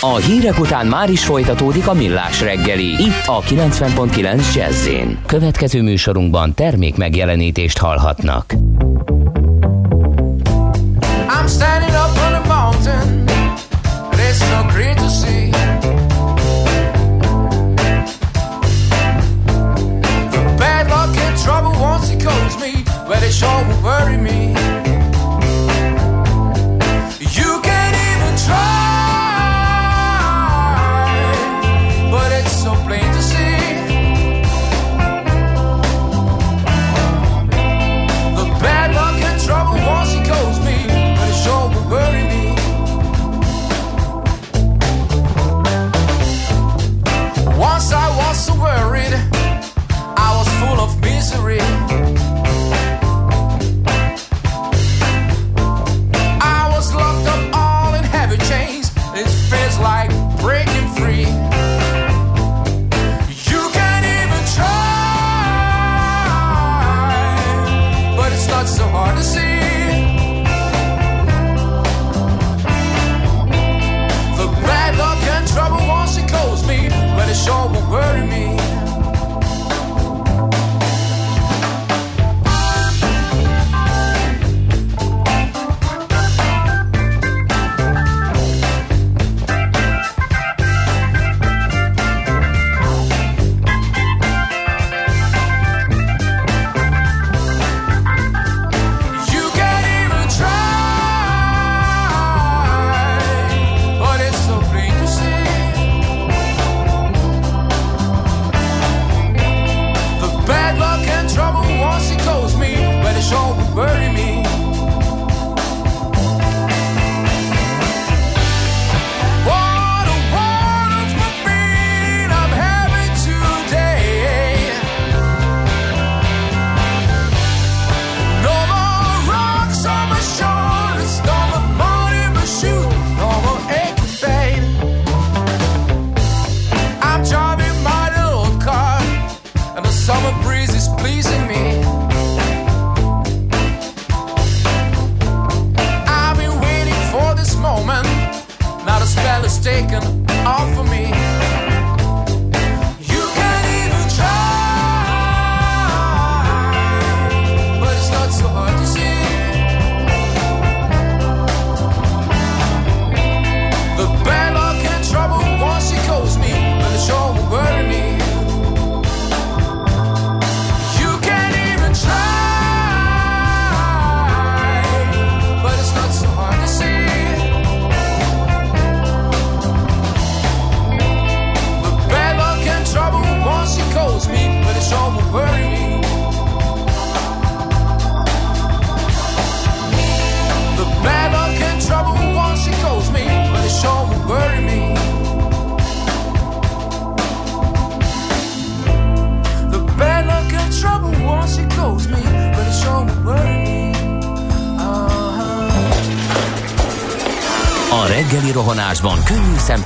A hírek után már is folytatódik a millás reggeli, itt a 90.9 jazz Következő műsorunkban termék megjelenítést hallhatnak. I'm standing up on a mountain, it's so great they sure will worry me.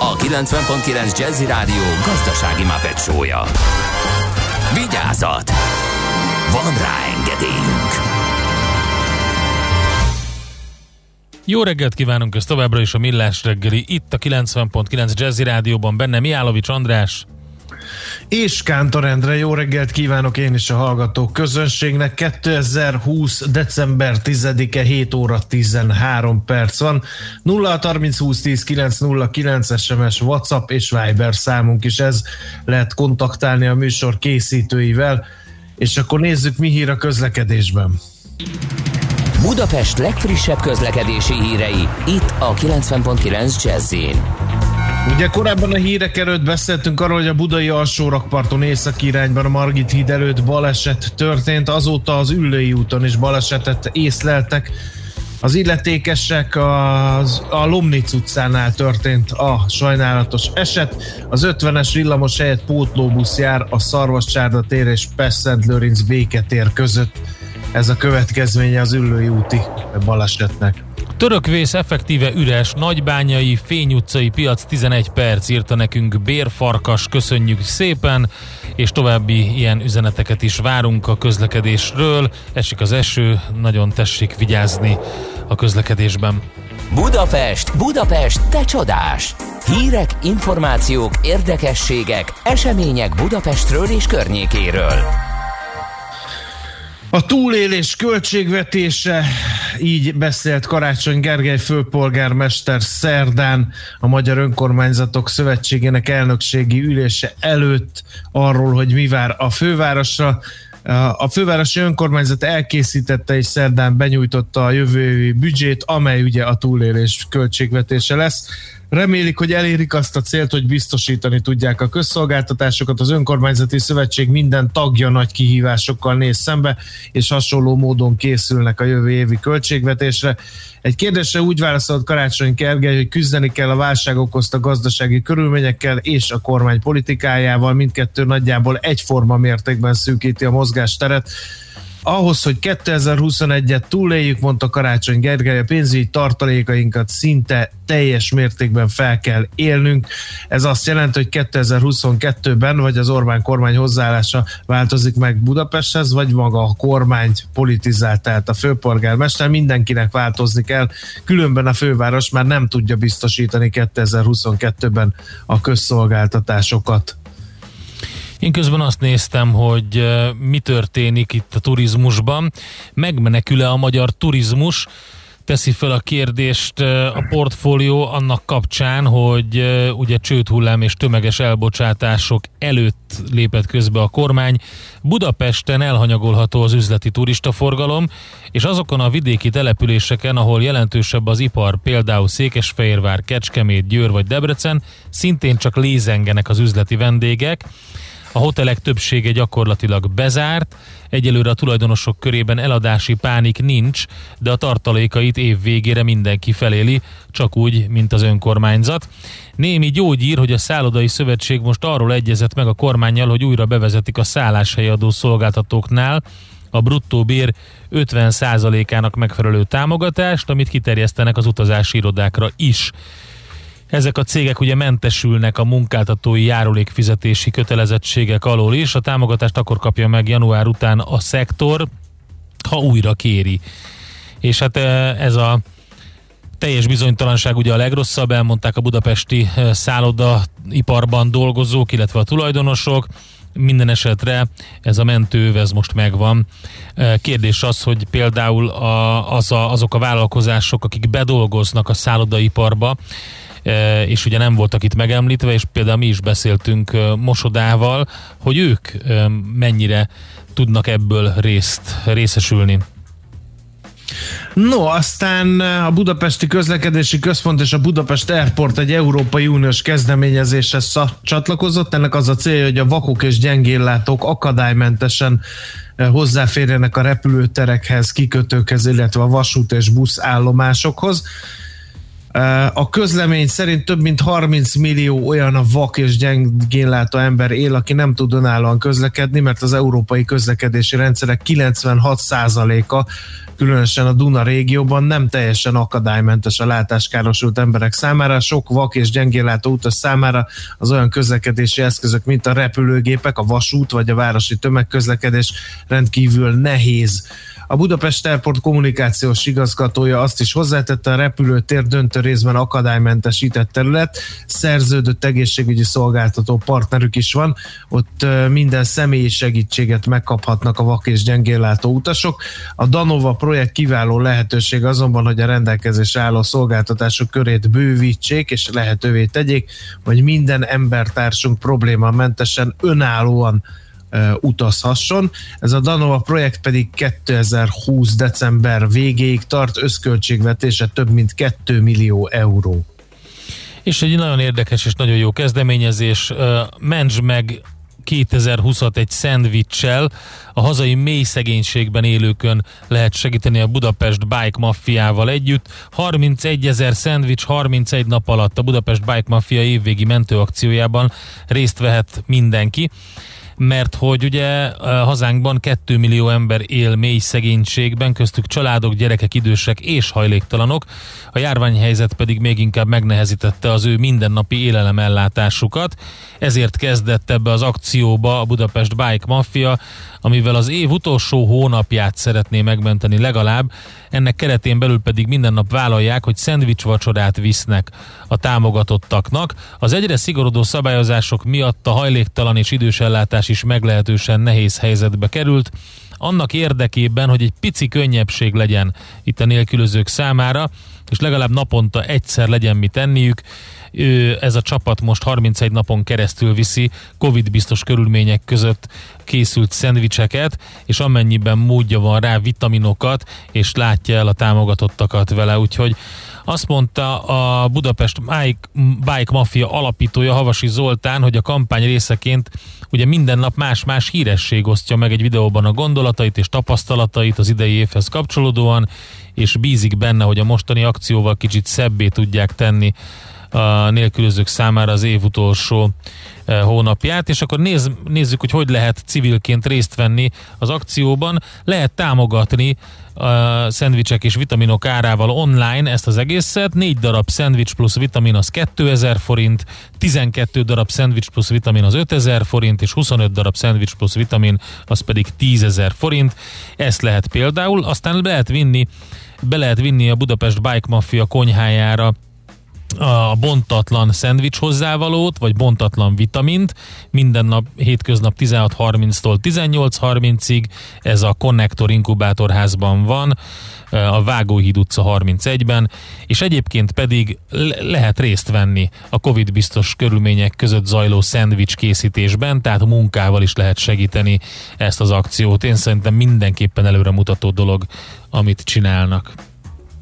a 90.9 Jazzy Rádió gazdasági mapetsója. Vigyázat! Van rá engedélyünk! Jó reggelt kívánunk, ez továbbra is a Millás reggeli, itt a 90.9 Jazzy Rádióban, benne Miálovics András. És Kántor Endre, jó reggelt kívánok én is a hallgató közönségnek. 2020. december 10-e 7 óra 13 perc van. 0 30 20 10 909 SMS, WhatsApp és Viber számunk is ez. Lehet kontaktálni a műsor készítőivel. És akkor nézzük, mi hír a közlekedésben. Budapest legfrissebb közlekedési hírei, itt a 90.9 jazz Ugye korábban a hírek előtt beszéltünk arról, hogy a budai alsórakparton északi irányban a Margit híd előtt baleset történt, azóta az Üllői úton is balesetet észleltek. Az illetékesek az, a Lomnic utcánál történt a sajnálatos eset. Az 50-es villamos helyett pótlóbusz jár a Szarvascsárda tér és Pest Lőrinc béketér között. Ez a következménye az Üllői úti balesetnek. Törökvész effektíve üres, nagybányai, Fény utcai piac 11 perc írta nekünk Bérfarkas, köszönjük szépen, és további ilyen üzeneteket is várunk a közlekedésről. Esik az eső, nagyon tessék vigyázni a közlekedésben. Budapest, Budapest, te csodás! Hírek, információk, érdekességek, események Budapestről és környékéről. A túlélés költségvetése, így beszélt Karácsony Gergely főpolgármester szerdán a Magyar Önkormányzatok Szövetségének elnökségi ülése előtt arról, hogy mi vár a fővárosra. A fővárosi önkormányzat elkészítette és szerdán benyújtotta a jövő évi büdzsét, amely ugye a túlélés költségvetése lesz. Remélik, hogy elérik azt a célt, hogy biztosítani tudják a közszolgáltatásokat. Az önkormányzati szövetség minden tagja nagy kihívásokkal néz szembe, és hasonló módon készülnek a jövő évi költségvetésre. Egy kérdésre úgy válaszolt Karácsony Kergely, hogy küzdeni kell a válság okozta gazdasági körülményekkel és a kormány politikájával. Mindkettő nagyjából egyforma mértékben szűkíti a mozgásteret ahhoz, hogy 2021-et túléljük, mondta Karácsony Gergely, a pénzügyi tartalékainkat szinte teljes mértékben fel kell élnünk. Ez azt jelenti, hogy 2022-ben vagy az Orbán kormány hozzáállása változik meg Budapesthez, vagy maga a kormány politizált, tehát a főpolgármester mindenkinek változni kell, különben a főváros már nem tudja biztosítani 2022-ben a közszolgáltatásokat. Én közben azt néztem, hogy mi történik itt a turizmusban. Megmenekül-e a magyar turizmus? teszi fel a kérdést a portfólió annak kapcsán, hogy ugye csődhullám és tömeges elbocsátások előtt lépett közbe a kormány. Budapesten elhanyagolható az üzleti turistaforgalom, és azokon a vidéki településeken, ahol jelentősebb az ipar, például Székesfehérvár, Kecskemét, Győr vagy Debrecen, szintén csak lézengenek az üzleti vendégek. A hotelek többsége gyakorlatilag bezárt, egyelőre a tulajdonosok körében eladási pánik nincs, de a tartalékait év végére mindenki feléli, csak úgy, mint az önkormányzat. Némi gyógyír, hogy a szállodai szövetség most arról egyezett meg a kormányjal, hogy újra bevezetik a szálláshelyadó szolgáltatóknál, a bruttó bér 50%-ának megfelelő támogatást, amit kiterjesztenek az utazási irodákra is. Ezek a cégek ugye mentesülnek a munkáltatói járulékfizetési kötelezettségek alól is. A támogatást akkor kapja meg január után a szektor, ha újra kéri. És hát eh, ez a teljes bizonytalanság ugye a legrosszabb, elmondták a budapesti eh, szállodaiparban dolgozók, illetve a tulajdonosok. Minden esetre ez a mentőv, ez most megvan. Eh, kérdés az, hogy például az a, azok a vállalkozások, akik bedolgoznak a szállodaiparba, E, és ugye nem voltak itt megemlítve, és például mi is beszéltünk Mosodával, hogy ők mennyire tudnak ebből részt részesülni. No, aztán a Budapesti Közlekedési Központ és a Budapest Airport egy Európai Uniós kezdeményezéshez csatlakozott. Ennek az a célja, hogy a vakok és gyengéllátók akadálymentesen hozzáférjenek a repülőterekhez, kikötőkhez, illetve a vasút és busz állomásokhoz. A közlemény szerint több mint 30 millió olyan a vak és gyengénlátó ember él, aki nem tud önállóan közlekedni, mert az európai közlekedési rendszerek 96%-a, különösen a Duna régióban nem teljesen akadálymentes a látáskárosult emberek számára. Sok vak és gyengénlátó utas számára az olyan közlekedési eszközök, mint a repülőgépek, a vasút vagy a városi tömegközlekedés rendkívül nehéz a Budapest Airport kommunikációs igazgatója azt is hozzátette, a repülőtér döntő részben akadálymentesített terület, szerződött egészségügyi szolgáltató partnerük is van, ott minden személyi segítséget megkaphatnak a vak és gyengéllátó utasok. A Danova projekt kiváló lehetőség azonban, hogy a rendelkezés álló szolgáltatások körét bővítsék és lehetővé tegyék, hogy minden embertársunk problémamentesen önállóan utazhasson. Ez a Danova projekt pedig 2020. december végéig tart, összköltségvetése több mint 2 millió euró. És egy nagyon érdekes és nagyon jó kezdeményezés, mentsd meg 2020-at egy szendvicssel. A hazai mély szegénységben élőkön lehet segíteni a Budapest Bike Maffiával együtt. 31 ezer szendvics 31 nap alatt a Budapest Bike Mafia évvégi mentőakciójában részt vehet mindenki mert hogy ugye hazánkban 2 millió ember él mély szegénységben, köztük családok, gyerekek, idősek és hajléktalanok, a járványhelyzet pedig még inkább megnehezítette az ő mindennapi élelemellátásukat, ezért kezdett ebbe az akcióba a Budapest Bike Mafia, amivel az év utolsó hónapját szeretné megmenteni legalább, ennek keretén belül pedig minden nap vállalják, hogy szendvics vacsorát visznek a támogatottaknak. Az egyre szigorodó szabályozások miatt a hajléktalan és idős ellátás is meglehetősen nehéz helyzetbe került, annak érdekében, hogy egy pici könnyebbség legyen itt a nélkülözők számára, és legalább naponta egyszer legyen mit tenniük, ez a csapat most 31 napon keresztül viszi Covid biztos körülmények között készült szendvicseket, és amennyiben módja van rá vitaminokat, és látja el a támogatottakat vele, úgyhogy azt mondta a Budapest Bike, Bike Mafia alapítója Havasi Zoltán, hogy a kampány részeként ugye minden nap más-más híresség osztja meg egy videóban a gondolatait és tapasztalatait az idei évhez kapcsolódóan, és bízik benne, hogy a mostani akcióval kicsit szebbé tudják tenni a nélkülözők számára az év utolsó e, hónapját, és akkor néz, nézzük, hogy hogy lehet civilként részt venni az akcióban. Lehet támogatni a szendvicsek és vitaminok árával online ezt az egészet. 4 darab szendvics plusz vitamin az 2000 forint, 12 darab szendvics plusz vitamin az 5000 forint, és 25 darab szendvics plusz vitamin az pedig 10.000 forint. Ezt lehet például, aztán lehet vinni be lehet vinni a Budapest Bike Mafia konyhájára a bontatlan szendvics hozzávalót, vagy bontatlan vitamint, minden nap, hétköznap 16.30-tól 18.30-ig, ez a Connector inkubátorházban van, a Vágóhíd utca 31-ben, és egyébként pedig le- lehet részt venni a Covid biztos körülmények között zajló szendvics készítésben, tehát munkával is lehet segíteni ezt az akciót. Én szerintem mindenképpen előremutató dolog, amit csinálnak.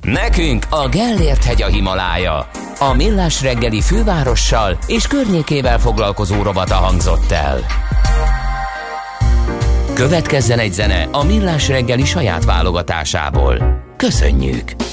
Nekünk a Gellért hegy a Himalája. A Millás reggeli fővárossal és környékével foglalkozó robata hangzott el. Következzen egy zene a Millás reggeli saját válogatásából. Köszönjük!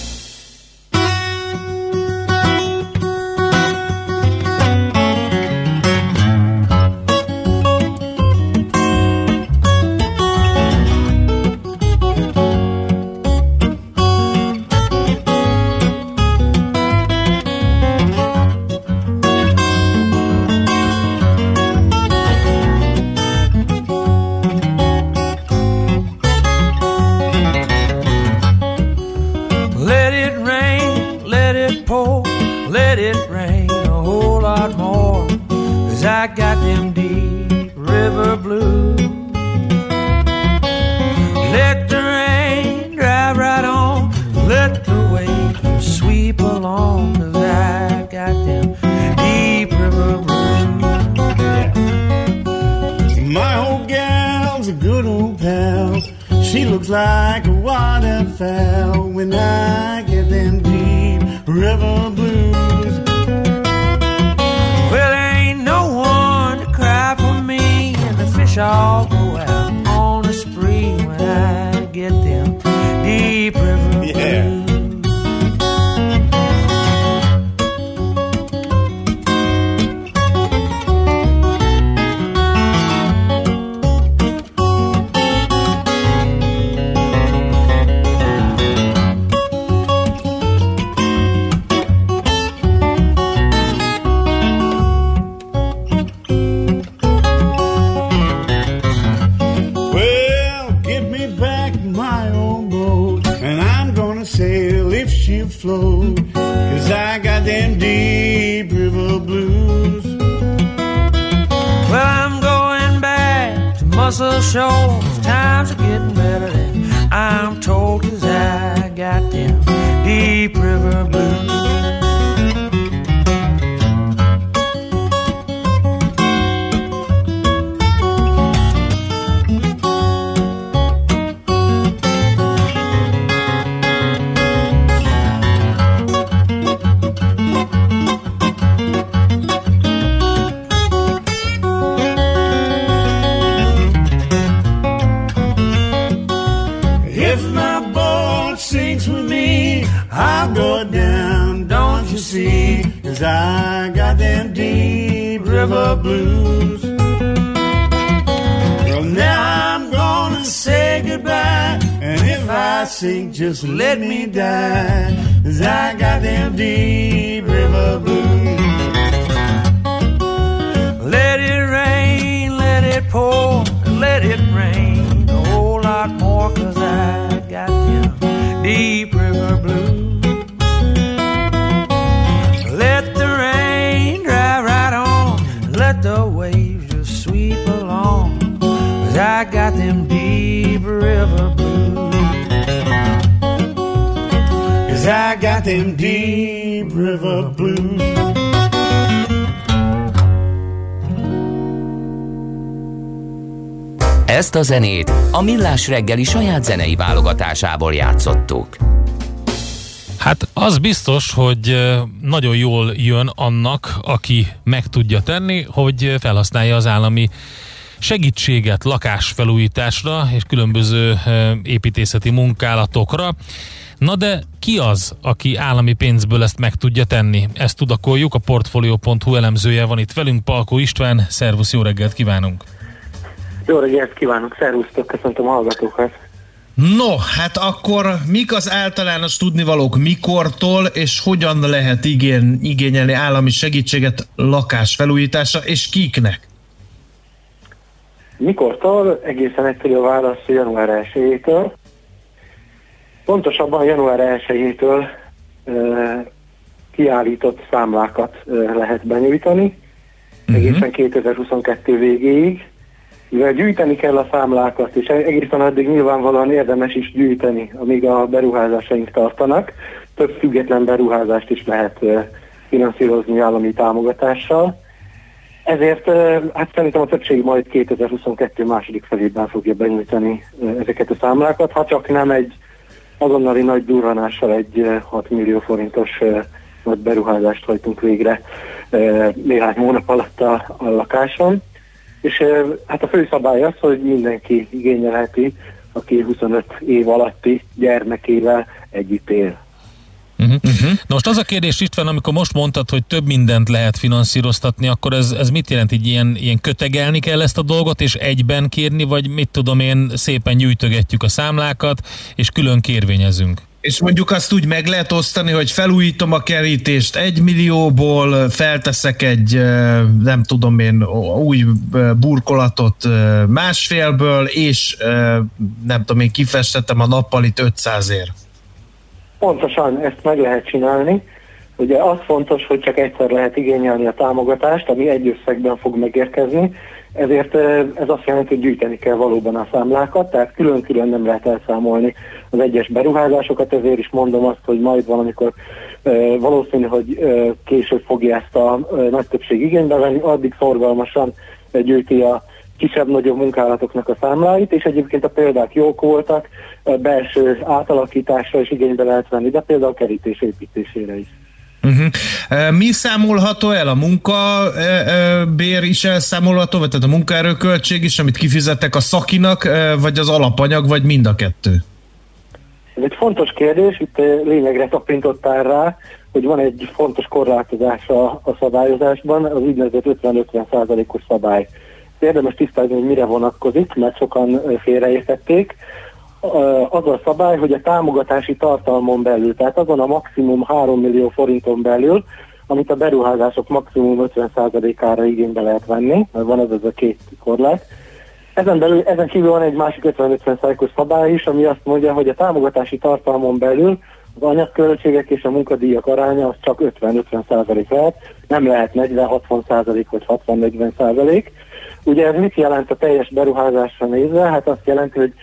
Ezt a zenét a Millás reggeli saját zenei válogatásából játszottuk. Hát az biztos, hogy nagyon jól jön annak, aki meg tudja tenni, hogy felhasználja az állami segítséget lakásfelújításra és különböző építészeti munkálatokra. Na de ki az, aki állami pénzből ezt meg tudja tenni? Ezt tudakoljuk, a Portfolio.hu elemzője van itt velünk, Palkó István. Szervusz, jó reggelt kívánunk! Jó reggelt kívánok, szervusztok, köszöntöm a hallgatókat. No, hát akkor mik az általános tudnivalók mikortól, és hogyan lehet igény, igényelni állami segítséget lakásfelújításra, és kiknek? Mikortól? Egészen egyszerű a válasz január 1-től. Pontosabban január 1-től kiállított számlákat ö, lehet benyújtani, egészen 2022 végéig. Mivel gyűjteni kell a számlákat, és egészen addig nyilvánvalóan érdemes is gyűjteni, amíg a beruházásaink tartanak. Több független beruházást is lehet finanszírozni állami támogatással. Ezért hát szerintem a többség majd 2022 második felében fogja benyújtani ezeket a számlákat, ha csak nem egy azonnali nagy durranással egy ö, 6 millió forintos nagy beruházást hajtunk végre néhány hónap alatt a, a lakáson. És ö, hát a fő szabály az, hogy mindenki igényelheti, aki 25 év alatti gyermekével együtt él. Uh-huh. Uh-huh. Most az a kérdés István, amikor most mondtad, hogy több mindent lehet finanszíroztatni, akkor ez, ez mit jelent, így ilyen, ilyen kötegelni kell ezt a dolgot, és egyben kérni, vagy mit tudom én, szépen gyűjtögetjük a számlákat, és külön kérvényezünk? És mondjuk azt úgy meg lehet osztani, hogy felújítom a kerítést egy millióból, felteszek egy, nem tudom én, új burkolatot másfélből, és nem tudom én, kifestetem a nappalit 500ért. Pontosan ezt meg lehet csinálni. Ugye az fontos, hogy csak egyszer lehet igényelni a támogatást, ami egy összegben fog megérkezni, ezért ö, ez azt jelenti, hogy gyűjteni kell valóban a számlákat, tehát külön-külön nem lehet elszámolni az egyes beruházásokat, ezért is mondom azt, hogy majd valamikor ö, valószínű, hogy ö, később fogja ezt a nagy többség igénybe venni, addig szorgalmasan gyűjti a kisebb-nagyobb munkálatoknak a számláit, és egyébként a példák jók voltak, belső átalakításra is igénybe lehet venni, de például a kerítés építésére is. Uh-huh. Mi számolható el? A munkabér is elszámolható, vagy tehát a munkaerőköltség is, amit kifizettek a szakinak, vagy az alapanyag, vagy mind a kettő? Ez egy fontos kérdés, itt lényegre tapintottál rá, hogy van egy fontos korlátozás a, a szabályozásban, az úgynevezett 50-50%-os szabály. Érdemes tisztázni, hogy mire vonatkozik, mert sokan félreértették az a szabály, hogy a támogatási tartalmon belül, tehát azon a maximum 3 millió forinton belül, amit a beruházások maximum 50%-ára igénybe lehet venni, mert van ez, ez a két korlát. Ezen, belül, ezen kívül van egy másik 50-50%-os szabály is, ami azt mondja, hogy a támogatási tartalmon belül az anyagköltségek és a munkadíjak aránya az csak 50-50% lehet, nem lehet 40-60% vagy 60-40%. Ugye ez mit jelent a teljes beruházásra nézve? Hát azt jelenti, hogy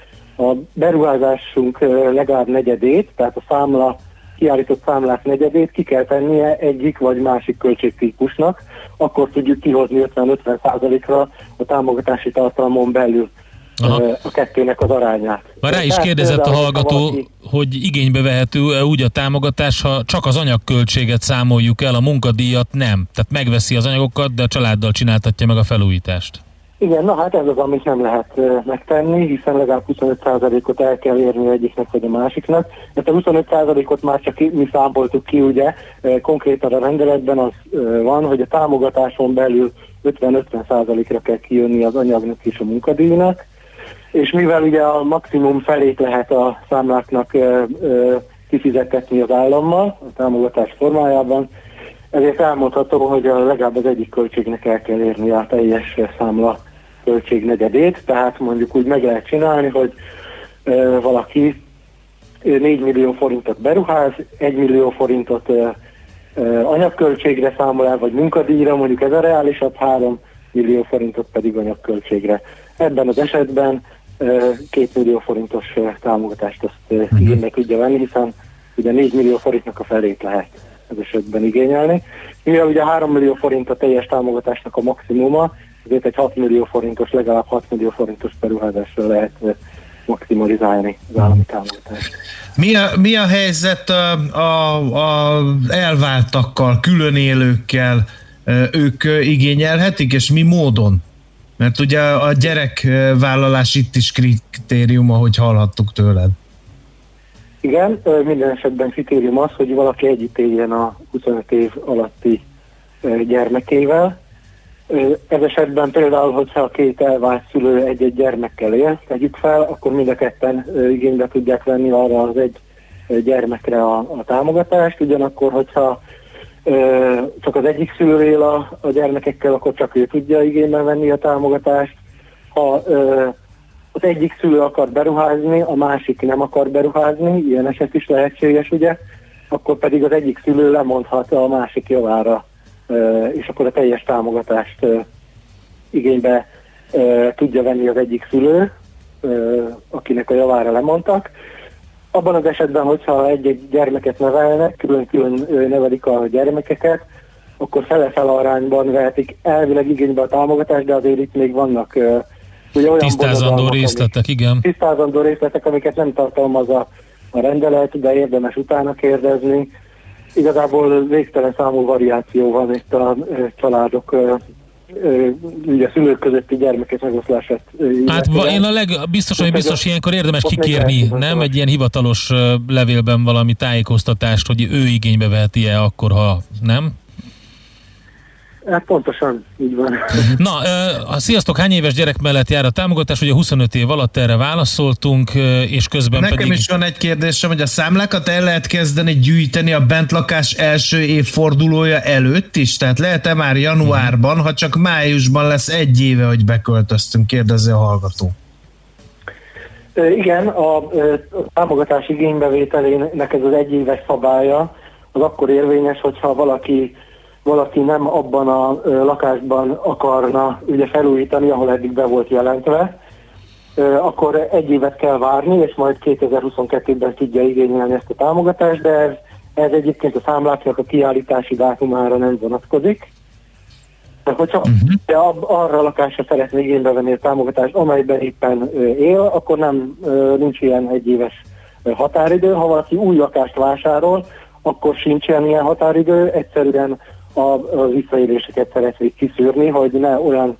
a beruházásunk legalább negyedét, tehát a számla, kiállított számlák negyedét ki kell tennie egyik vagy másik költségtípusnak, akkor tudjuk kihozni 50-50%-ra a támogatási tartalmon belül Aha. a kettőnek az arányát. Már rá is kérdezett a hallgató, valaki... hogy igénybe vehető úgy a támogatás, ha csak az anyagköltséget számoljuk el, a munkadíjat nem. Tehát megveszi az anyagokat, de a családdal csináltatja meg a felújítást. Igen, na hát ez az, amit nem lehet megtenni, hiszen legalább 25%-ot el kell érni egyiknek vagy a másiknak. Mert a 25%-ot már csak mi számoltuk ki, ugye, konkrétan a rendeletben az van, hogy a támogatáson belül 50-50%-ra kell kijönni az anyagnak és a munkadíjnak, és mivel ugye a maximum felét lehet a számláknak kifizetetni az állammal, a támogatás formájában, ezért elmondható, hogy legalább az egyik költségnek el kell érni a teljes számla költség negyedét, tehát mondjuk úgy meg lehet csinálni, hogy ö, valaki 4 millió forintot beruház, 1 millió forintot ö, ö, anyagköltségre számol el, vagy munkadíjra, mondjuk ez a reálisabb, 3 millió forintot pedig anyagköltségre. Ebben az esetben 2 millió forintos támogatást azt uh-huh. igénybe tudja venni, hiszen ugye 4 millió forintnak a felét lehet ez esetben igényelni. Mivel ugye 3 millió forint a teljes támogatásnak a maximuma, ezért egy 6 millió forintos, legalább 6 millió forintos beruházásra lehet maximalizálni az állami támogatást. Mi a, mi a helyzet a, a, a elváltakkal, külön élőkkel? Ők igényelhetik, és mi módon? Mert ugye a gyerekvállalás itt is kritérium, ahogy hallhattuk tőled. Igen, minden esetben kritérium az, hogy valaki együtt éljen a 25 év alatti gyermekével, ez esetben például, hogyha a két elvált szülő egy-egy gyermekkel él, tegyük fel, akkor mind a ketten igénybe tudják venni arra az egy gyermekre a, a támogatást, ugyanakkor, hogyha ö, csak az egyik szülő él a, a gyermekekkel, akkor csak ő tudja igénybe venni a támogatást. Ha ö, az egyik szülő akar beruházni, a másik nem akar beruházni, ilyen eset is lehetséges, ugye, akkor pedig az egyik szülő lemondhat a másik javára és akkor a teljes támogatást igénybe tudja venni az egyik szülő, akinek a javára lemondtak. Abban az esetben, hogyha egy-egy gyermeket nevelnek, külön-külön nevelik a gyermekeket, akkor fele-fel arányban vehetik elvileg igénybe a támogatást, de azért itt még vannak ugye olyan tisztázandó részletek, igen. Tisztázandó részletek, amiket nem tartalmaz a, a rendelet, de érdemes utána kérdezni Igazából végtelen számú variáció van itt a családok ugye szülők közötti gyermekek megoszlását. Hát én a leg, biztos, hogy biztos ilyenkor érdemes kikérni, nem egy ilyen hivatalos levélben valami tájékoztatást, hogy ő igénybe veheti-e akkor, ha nem? Hát pontosan, így van. Na, a sziasztok, hány éves gyerek mellett jár a támogatás? Ugye 25 év alatt erre válaszoltunk, és közben Nekem pedig... is van egy kérdésem, hogy a számlákat el lehet kezdeni gyűjteni a bentlakás első évfordulója előtt is? Tehát lehet-e már januárban, ha csak májusban lesz egy éve, hogy beköltöztünk, kérdezi a hallgató. Igen, a, a támogatás igénybevételének ez az egyéves szabálya, az akkor érvényes, hogyha valaki valaki nem abban a lakásban akarna ugye felújítani, ahol eddig be volt jelentve, akkor egy évet kell várni, és majd 2022-ben tudja igényelni ezt a támogatást, de ez, ez egyébként a számláknak a kiállítási dátumára nem vonatkozik. De hogyha uh-huh. arra a lakásra szeretné igénybe venni a támogatást, amelyben éppen él, akkor nem nincs ilyen egyéves határidő. Ha valaki új lakást vásárol, akkor sincsen ilyen határidő, egyszerűen a, a visszaéléseket szeretnék kiszűrni, hogy ne olyan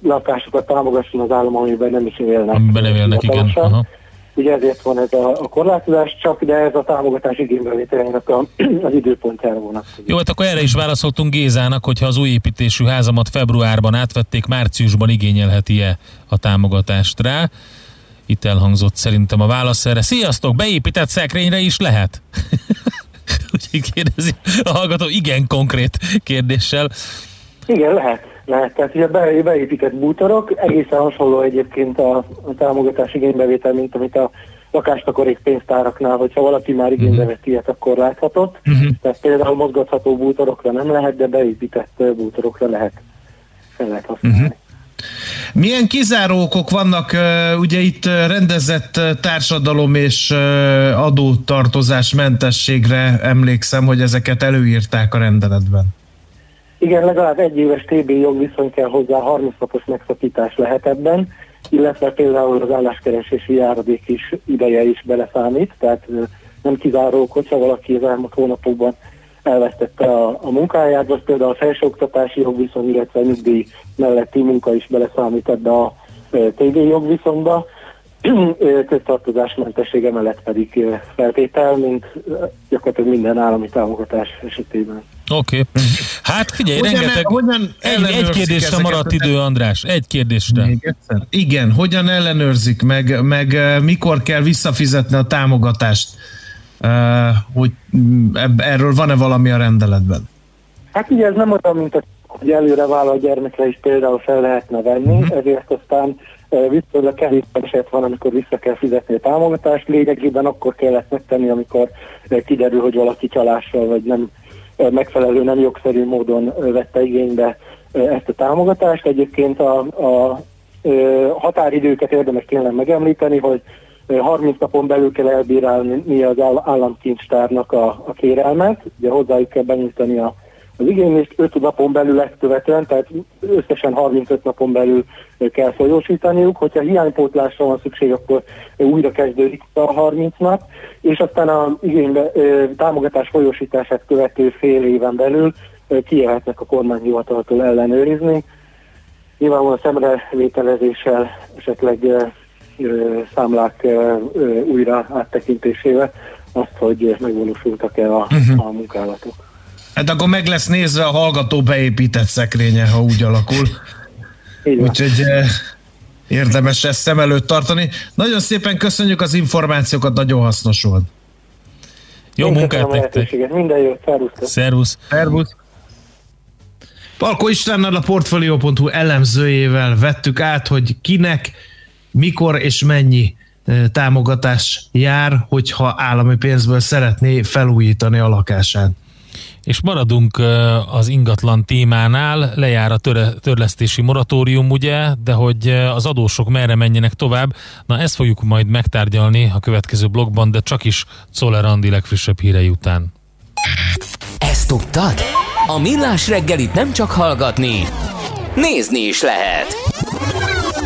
lakásokat támogasson az állam, amiben nem is élnek. Amiben nem élnek, igen. Aha. Ugye ezért van ez a, a korlátozás, csak de ez a támogatás igénybevételének az időpontjára vonatkozik. Jó, hát akkor erre is válaszoltunk Gézának, hogyha az új építésű házamat februárban átvették, márciusban igényelheti-e a támogatást rá. Itt elhangzott szerintem a válasz erre. Sziasztok, beépített szekrényre is lehet? Úgyhogy kérdezi a hallgató igen konkrét kérdéssel. Igen, lehet. lehet. Tehát ugye be, beépített bútorok, egészen hasonló egyébként a, a támogatás igénybevétel, mint amit a lakástakarék pénztáraknál, hogyha valaki már igénybe vett ilyet, akkor láthatott. Uh-huh. Tehát például mozgatható bútorokra nem lehet, de beépített bútorokra lehet. Fel lehet használni. Uh-huh. Milyen kizárókok vannak, ugye itt rendezett társadalom és adótartozás mentességre emlékszem, hogy ezeket előírták a rendeletben. Igen, legalább egy éves TB jogviszony kell hozzá, 30 napos megszakítás lehet ebben, illetve például az álláskeresési járadék is ideje is beleszámít, tehát nem kizárók, hogyha valaki az elmúlt hónapokban elvesztette a, a munkáját, vagy például a felsőoktatási jogviszony, illetve a nyugdíj melletti munka is beleszámít ebbe a TV jogviszonyba. Köztartozásmentessége mellett pedig feltétel, mint gyakorlatilag minden állami támogatás esetében. Oké. Okay. Hát figyelj, hogyan rengeteg... Hogyan egy, egy kérdésre maradt idő, András. Egy kérdésre. Még egyszer? Igen, hogyan ellenőrzik, meg, meg mikor kell visszafizetni a támogatást? Hogy erről van-e valami a rendeletben? Hát ugye ez nem olyan, mint a, hogy előre vállal a gyermekre is például fel lehetne venni, uh-huh. ezért aztán viszonylag kevés eset van, amikor vissza kell fizetni a támogatást. Lényegében akkor kellett megtenni, amikor kiderül, hogy valaki csalással vagy nem megfelelő, nem jogszerű módon vette igénybe ezt a támogatást. Egyébként a, a határidőket érdemes tényleg megemlíteni, hogy 30 napon belül kell elbírálni az államkincstárnak a, a kérelmet, ugye hozzájuk kell benyújtani a, az igénylést 5 napon belül ezt követően, tehát összesen 35 napon belül kell folyósítaniuk. Hogyha hiánypótlásra van szükség, akkor újra kezdődik a 30 nap, és aztán a igénybe, támogatás folyósítását követő fél éven belül kijöhetnek a kormányhivataltól ellenőrizni. Nyilvánvalóan szemrevételezéssel esetleg számlák újra áttekintésével azt, hogy megvalósultak-e a, uh-huh. a munkálatok. Hát akkor meg lesz nézve a hallgató beépített szekrénye, ha úgy alakul. Úgyhogy érdemes ezt szem előtt tartani. Nagyon szépen köszönjük az információkat, nagyon hasznos volt. Jó Én munkát nektek! Minden jó, szervusz! Szervusz! Szervusz! Palko Istvánnal a Portfolio.hu elemzőjével vettük át, hogy kinek mikor és mennyi támogatás jár, hogyha állami pénzből szeretné felújítani a lakását. És maradunk az ingatlan témánál, lejár a törlesztési moratórium, ugye, de hogy az adósok merre menjenek tovább, na ezt fogjuk majd megtárgyalni a következő blogban, de csak is Czoller Andi legfrissebb hírei után. Ezt tudtad? A Millás reggelit nem csak hallgatni, nézni is lehet.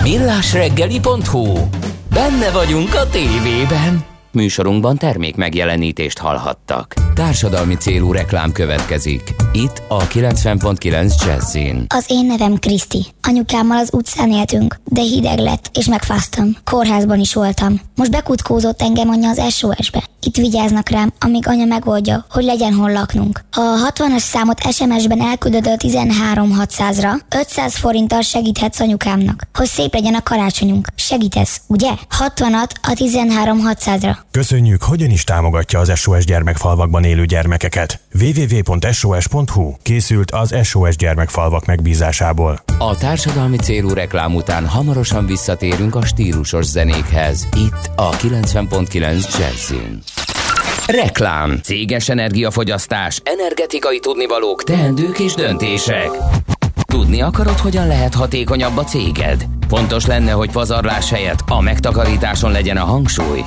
millásreggeli.hu Benne vagyunk a tévében. Műsorunkban termék megjelenítést hallhattak. Társadalmi célú reklám következik. Itt a 90.9 Jazzin. Az én nevem Kriszti. Anyukámmal az utcán éltünk, de hideg lett, és megfáztam. Kórházban is voltam. Most bekutkózott engem anya az SOS-be. Itt vigyáznak rám, amíg anya megoldja, hogy legyen hol laknunk. A 60-as számot SMS-ben elküldöd a 13600-ra, 500 forinttal segíthetsz anyukámnak, hogy szép legyen a karácsonyunk. Segítesz, ugye? 60-at a 13600-ra. Köszönjük, hogyan is támogatja az SOS gyermekfalvakban élő gyermekeket. www.sos.hu készült az SOS gyermekfalvak megbízásából. A társadalmi célú reklám után hamarosan visszatérünk a stílusos zenékhez. Itt a 90.9 Jazzin. Reklám, céges energiafogyasztás, energetikai tudnivalók, teendők és döntések. Tudni akarod, hogyan lehet hatékonyabb a céged? Fontos lenne, hogy pazarlás helyett a megtakarításon legyen a hangsúly?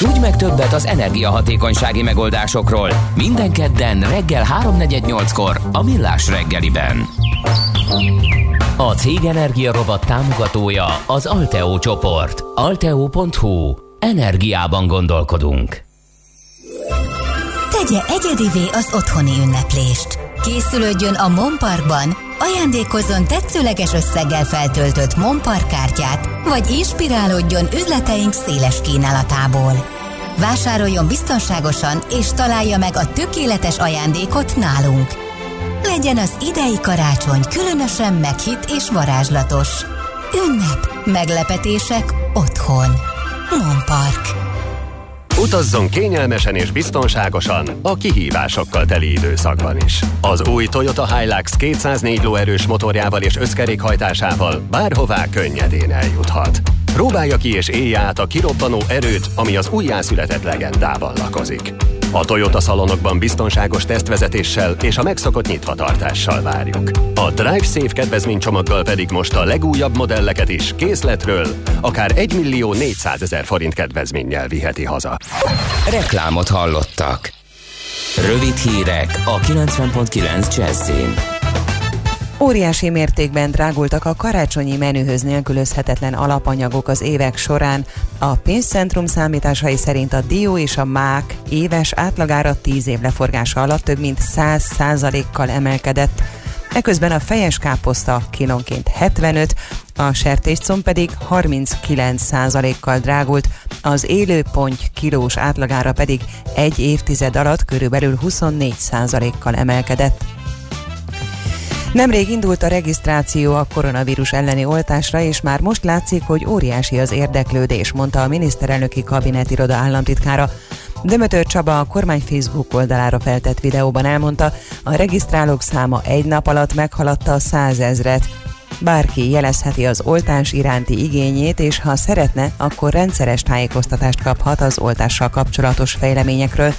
Tudj meg többet az energiahatékonysági megoldásokról. Minden kedden reggel 3.48-kor a Millás reggeliben. A Cég Energia Robot támogatója az Alteo csoport. Alteo.hu. Energiában gondolkodunk. Tegye egyedivé az otthoni ünneplést. Készülődjön a Monparkban, ajándékozzon tetszőleges összeggel feltöltött Monpark kártyát, vagy inspirálódjon üzleteink széles kínálatából. Vásároljon biztonságosan és találja meg a tökéletes ajándékot nálunk. Legyen az idei karácsony különösen meghitt és varázslatos. Ünnep, meglepetések otthon. Monpark. Utazzon kényelmesen és biztonságosan a kihívásokkal teli időszakban is. Az új Toyota Hilux 204 lóerős motorjával és összkerékhajtásával bárhová könnyedén eljuthat. Próbálja ki és élje át a kirobbanó erőt, ami az újjászületett legendában lakozik. A Toyota szalonokban biztonságos tesztvezetéssel és a megszokott nyitvatartással várjuk. A Drive Safe kedvezménycsomaggal pedig most a legújabb modelleket is készletről akár 1 millió 400 ezer forint kedvezménnyel viheti haza. Reklámot hallottak. Rövid hírek a 90.9 Jazzin. Óriási mértékben drágultak a karácsonyi menühöz nélkülözhetetlen alapanyagok az évek során. A pénzcentrum számításai szerint a dió és a mák éves átlagára 10 év leforgása alatt több mint 100 százalékkal emelkedett. Eközben a fejes káposzta kilónként 75, a sertéscomb pedig 39 százalékkal drágult, az élő ponty kilós átlagára pedig egy évtized alatt körülbelül 24 százalékkal emelkedett. Nemrég indult a regisztráció a koronavírus elleni oltásra, és már most látszik, hogy óriási az érdeklődés, mondta a miniszterelnöki kabinetiroda államtitkára. Dömötör Csaba a kormány Facebook oldalára feltett videóban elmondta, a regisztrálók száma egy nap alatt meghaladta a százezret. Bárki jelezheti az oltás iránti igényét, és ha szeretne, akkor rendszeres tájékoztatást kaphat az oltással kapcsolatos fejleményekről.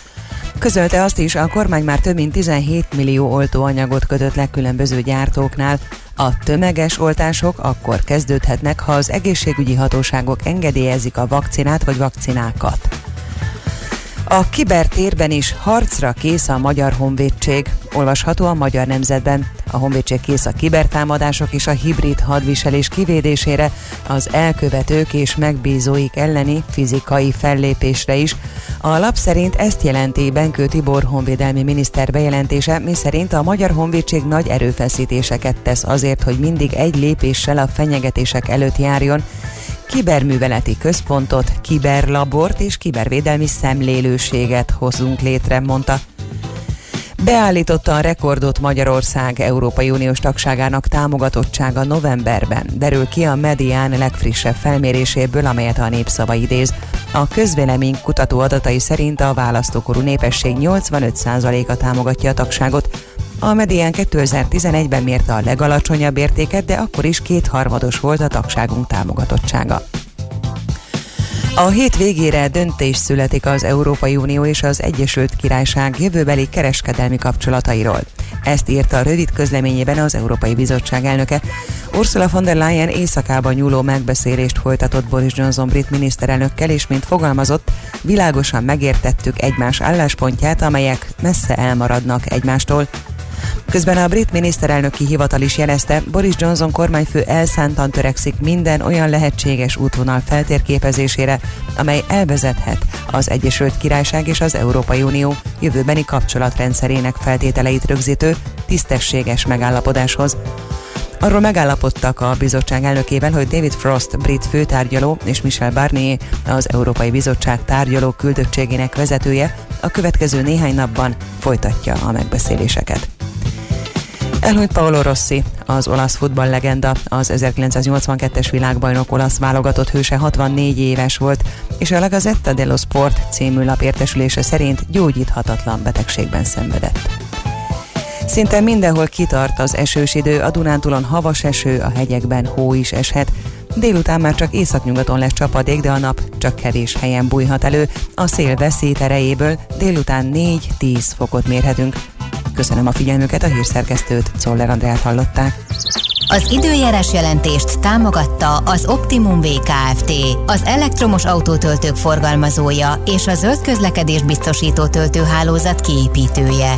Közölte azt is, a kormány már több mint 17 millió oltóanyagot kötött le különböző gyártóknál. A tömeges oltások akkor kezdődhetnek, ha az egészségügyi hatóságok engedélyezik a vakcinát vagy vakcinákat. A kibertérben is harcra kész a Magyar Honvédség, olvasható a Magyar Nemzetben. A Honvédség kész a kibertámadások és a hibrid hadviselés kivédésére, az elkövetők és megbízóik elleni fizikai fellépésre is. A lap szerint ezt jelenti Benkő Tibor honvédelmi miniszter bejelentése, miszerint a Magyar Honvédség nagy erőfeszítéseket tesz azért, hogy mindig egy lépéssel a fenyegetések előtt járjon, kiberműveleti központot, kiberlabort és kibervédelmi szemlélőséget hozunk létre, mondta. Beállította a rekordot Magyarország Európai Uniós tagságának támogatottsága novemberben. Derül ki a Medián legfrissebb felméréséből, amelyet a népszava idéz. A közvélemény kutató adatai szerint a választókorú népesség 85%-a támogatja a tagságot. A Medián 2011-ben mérte a legalacsonyabb értéket, de akkor is kétharmados volt a tagságunk támogatottsága. A hét végére döntés születik az Európai Unió és az Egyesült Királyság jövőbeli kereskedelmi kapcsolatairól. Ezt írta a rövid közleményében az Európai Bizottság elnöke. Ursula von der Leyen éjszakában nyúló megbeszélést folytatott Boris Johnson brit miniszterelnökkel, és mint fogalmazott, világosan megértettük egymás álláspontját, amelyek messze elmaradnak egymástól. Közben a brit miniszterelnöki hivatal is jelezte, Boris Johnson kormányfő elszántan törekszik minden olyan lehetséges útvonal feltérképezésére, amely elvezethet az Egyesült Királyság és az Európai Unió jövőbeni kapcsolatrendszerének feltételeit rögzítő tisztességes megállapodáshoz. Arról megállapodtak a bizottság elnökével, hogy David Frost, brit főtárgyaló, és Michel Barnier, az Európai Bizottság tárgyaló küldöttségének vezetője a következő néhány napban folytatja a megbeszéléseket. Elhunyt Paolo Rossi, az olasz futballlegenda, az 1982-es világbajnok olasz válogatott hőse 64 éves volt, és a La dello Sport című lap értesülése szerint gyógyíthatatlan betegségben szenvedett. Szinte mindenhol kitart az esős idő, a Dunántúlon havas eső, a hegyekben hó is eshet. Délután már csak északnyugaton lesz csapadék, de a nap csak kevés helyen bújhat elő. A szél veszít erejéből délután 4-10 fokot mérhetünk. Köszönöm a figyelmüket, a hírszerkesztőt, Czoller Andrát hallották. Az időjárás jelentést támogatta az Optimum VKFT, az elektromos autótöltők forgalmazója és a zöld közlekedés biztosító töltőhálózat kiépítője.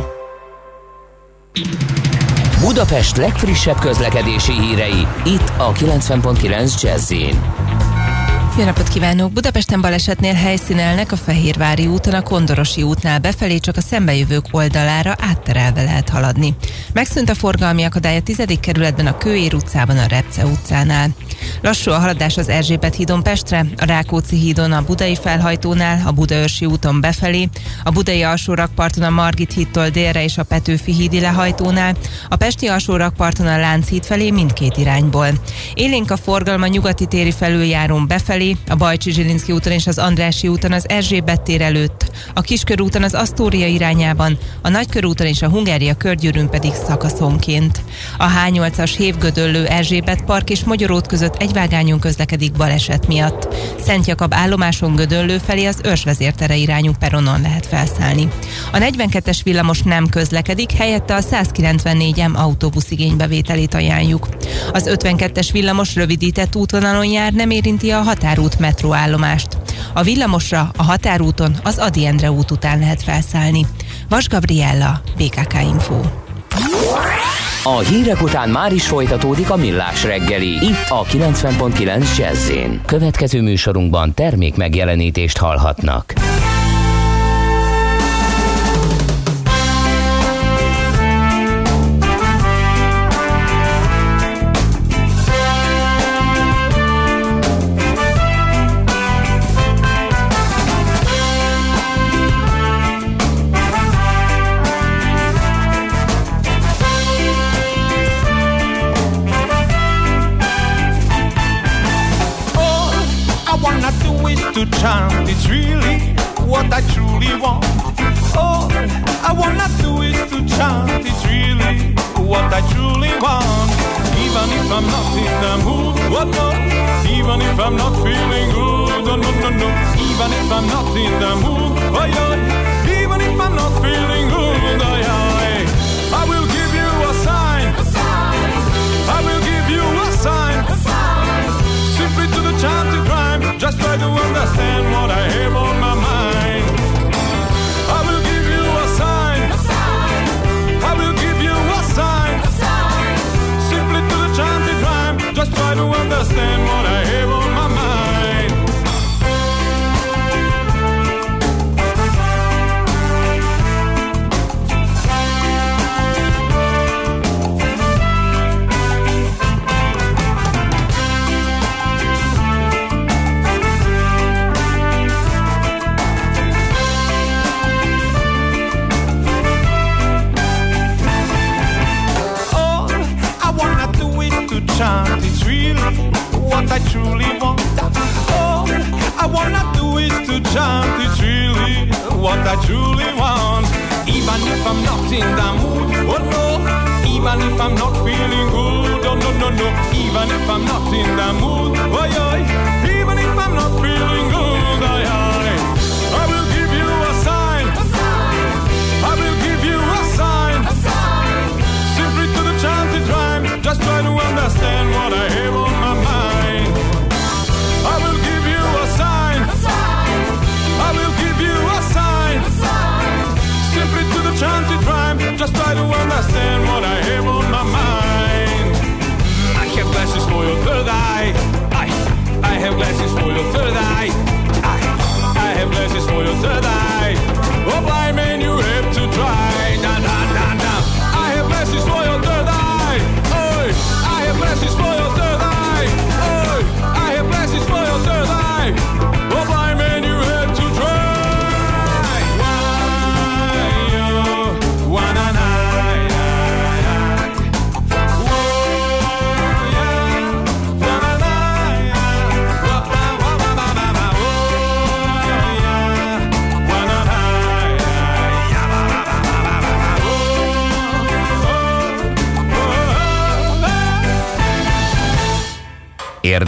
Budapest legfrissebb közlekedési hírei, itt a 90.9 jazz jó napot kívánok! Budapesten balesetnél helyszínelnek a Fehérvári úton, a Kondorosi útnál befelé csak a szembejövők oldalára átterelve lehet haladni. Megszűnt a forgalmi akadály a 10. kerületben, a Kőér utcában, a Repce utcánál. Lassú a haladás az Erzsébet hídon Pestre, a Rákóczi hídon a Budai felhajtónál, a Budaörsi úton befelé, a Budai alsórakparton a Margit hídtól délre és a Petőfi hídi lehajtónál, a Pesti alsórakparton a Lánchíd felé mindkét irányból. Élénk a forgalma nyugati téri felüljárón befelé, felé, a Bajcsi Zsilinszki úton és az Andrási úton az Erzsébet tér előtt, a Kiskörúton az Asztória irányában, a Nagykörúton és a Hungária körgyűrűn pedig szakaszonként. A H8-as Hévgödöllő Erzsébet Park és Magyarót között egy vágányon közlekedik baleset miatt. Szent Jakab állomáson Gödöllő felé az őrsvezértere irányú peronon lehet felszállni. A 42-es villamos nem közlekedik, helyette a 194M autóbusz igénybevételét ajánljuk. Az 52-es villamos rövidített útvonalon jár, nem érinti a határ határút metróállomást. A villamosra a határúton az Adi Endre út után lehet felszállni. Vas Gabriella, BKK Info. A hírek után már is folytatódik a millás reggeli. Itt a 90.9 jazz Következő műsorunkban termék megjelenítést hallhatnak. I'm not in the mood, what no? Even if I'm not feeling good, oh, no, no, no. Even if I'm not in the mood, oh, yeah. Even if I'm not feeling good, oh, yeah. I will give you a sign. A sign. I will give you a sign. A sign. Simply to the chanted rhyme. Just try to understand what I have on my try to understand what I have I truly want. All I wanna do is to chant. It's really what I truly want. Even if I'm not in the mood, oh no. Even if I'm not feeling good, oh no no no. Even if I'm not in the mood, oh yeah. Even if I'm not feeling good, oh yeah. I will give you a sign. I will give you a sign. Simply to the chanted rhyme. Just try to understand what I have on my mind. To the rhyme. Just try to understand what I have on my mind. I have glasses for your third eye. I, I have glasses for your third eye. I, I have glasses for your third eye. Oh, blind man, you have to try.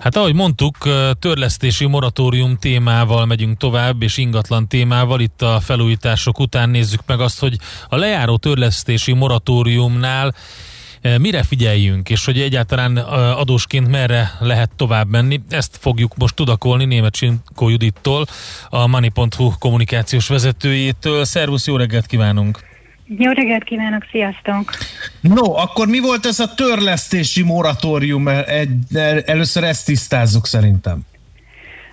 Hát ahogy mondtuk, törlesztési moratórium témával megyünk tovább, és ingatlan témával. Itt a felújítások után nézzük meg azt, hogy a lejáró törlesztési moratóriumnál mire figyeljünk, és hogy egyáltalán adósként merre lehet tovább menni. Ezt fogjuk most tudakolni német Csinkó Judittól, a Money.hu kommunikációs vezetőjétől. Szervusz, jó reggelt kívánunk! Jó reggelt kívánok, sziasztok! No, akkor mi volt ez a törlesztési moratórium? Először ezt tisztázzuk szerintem.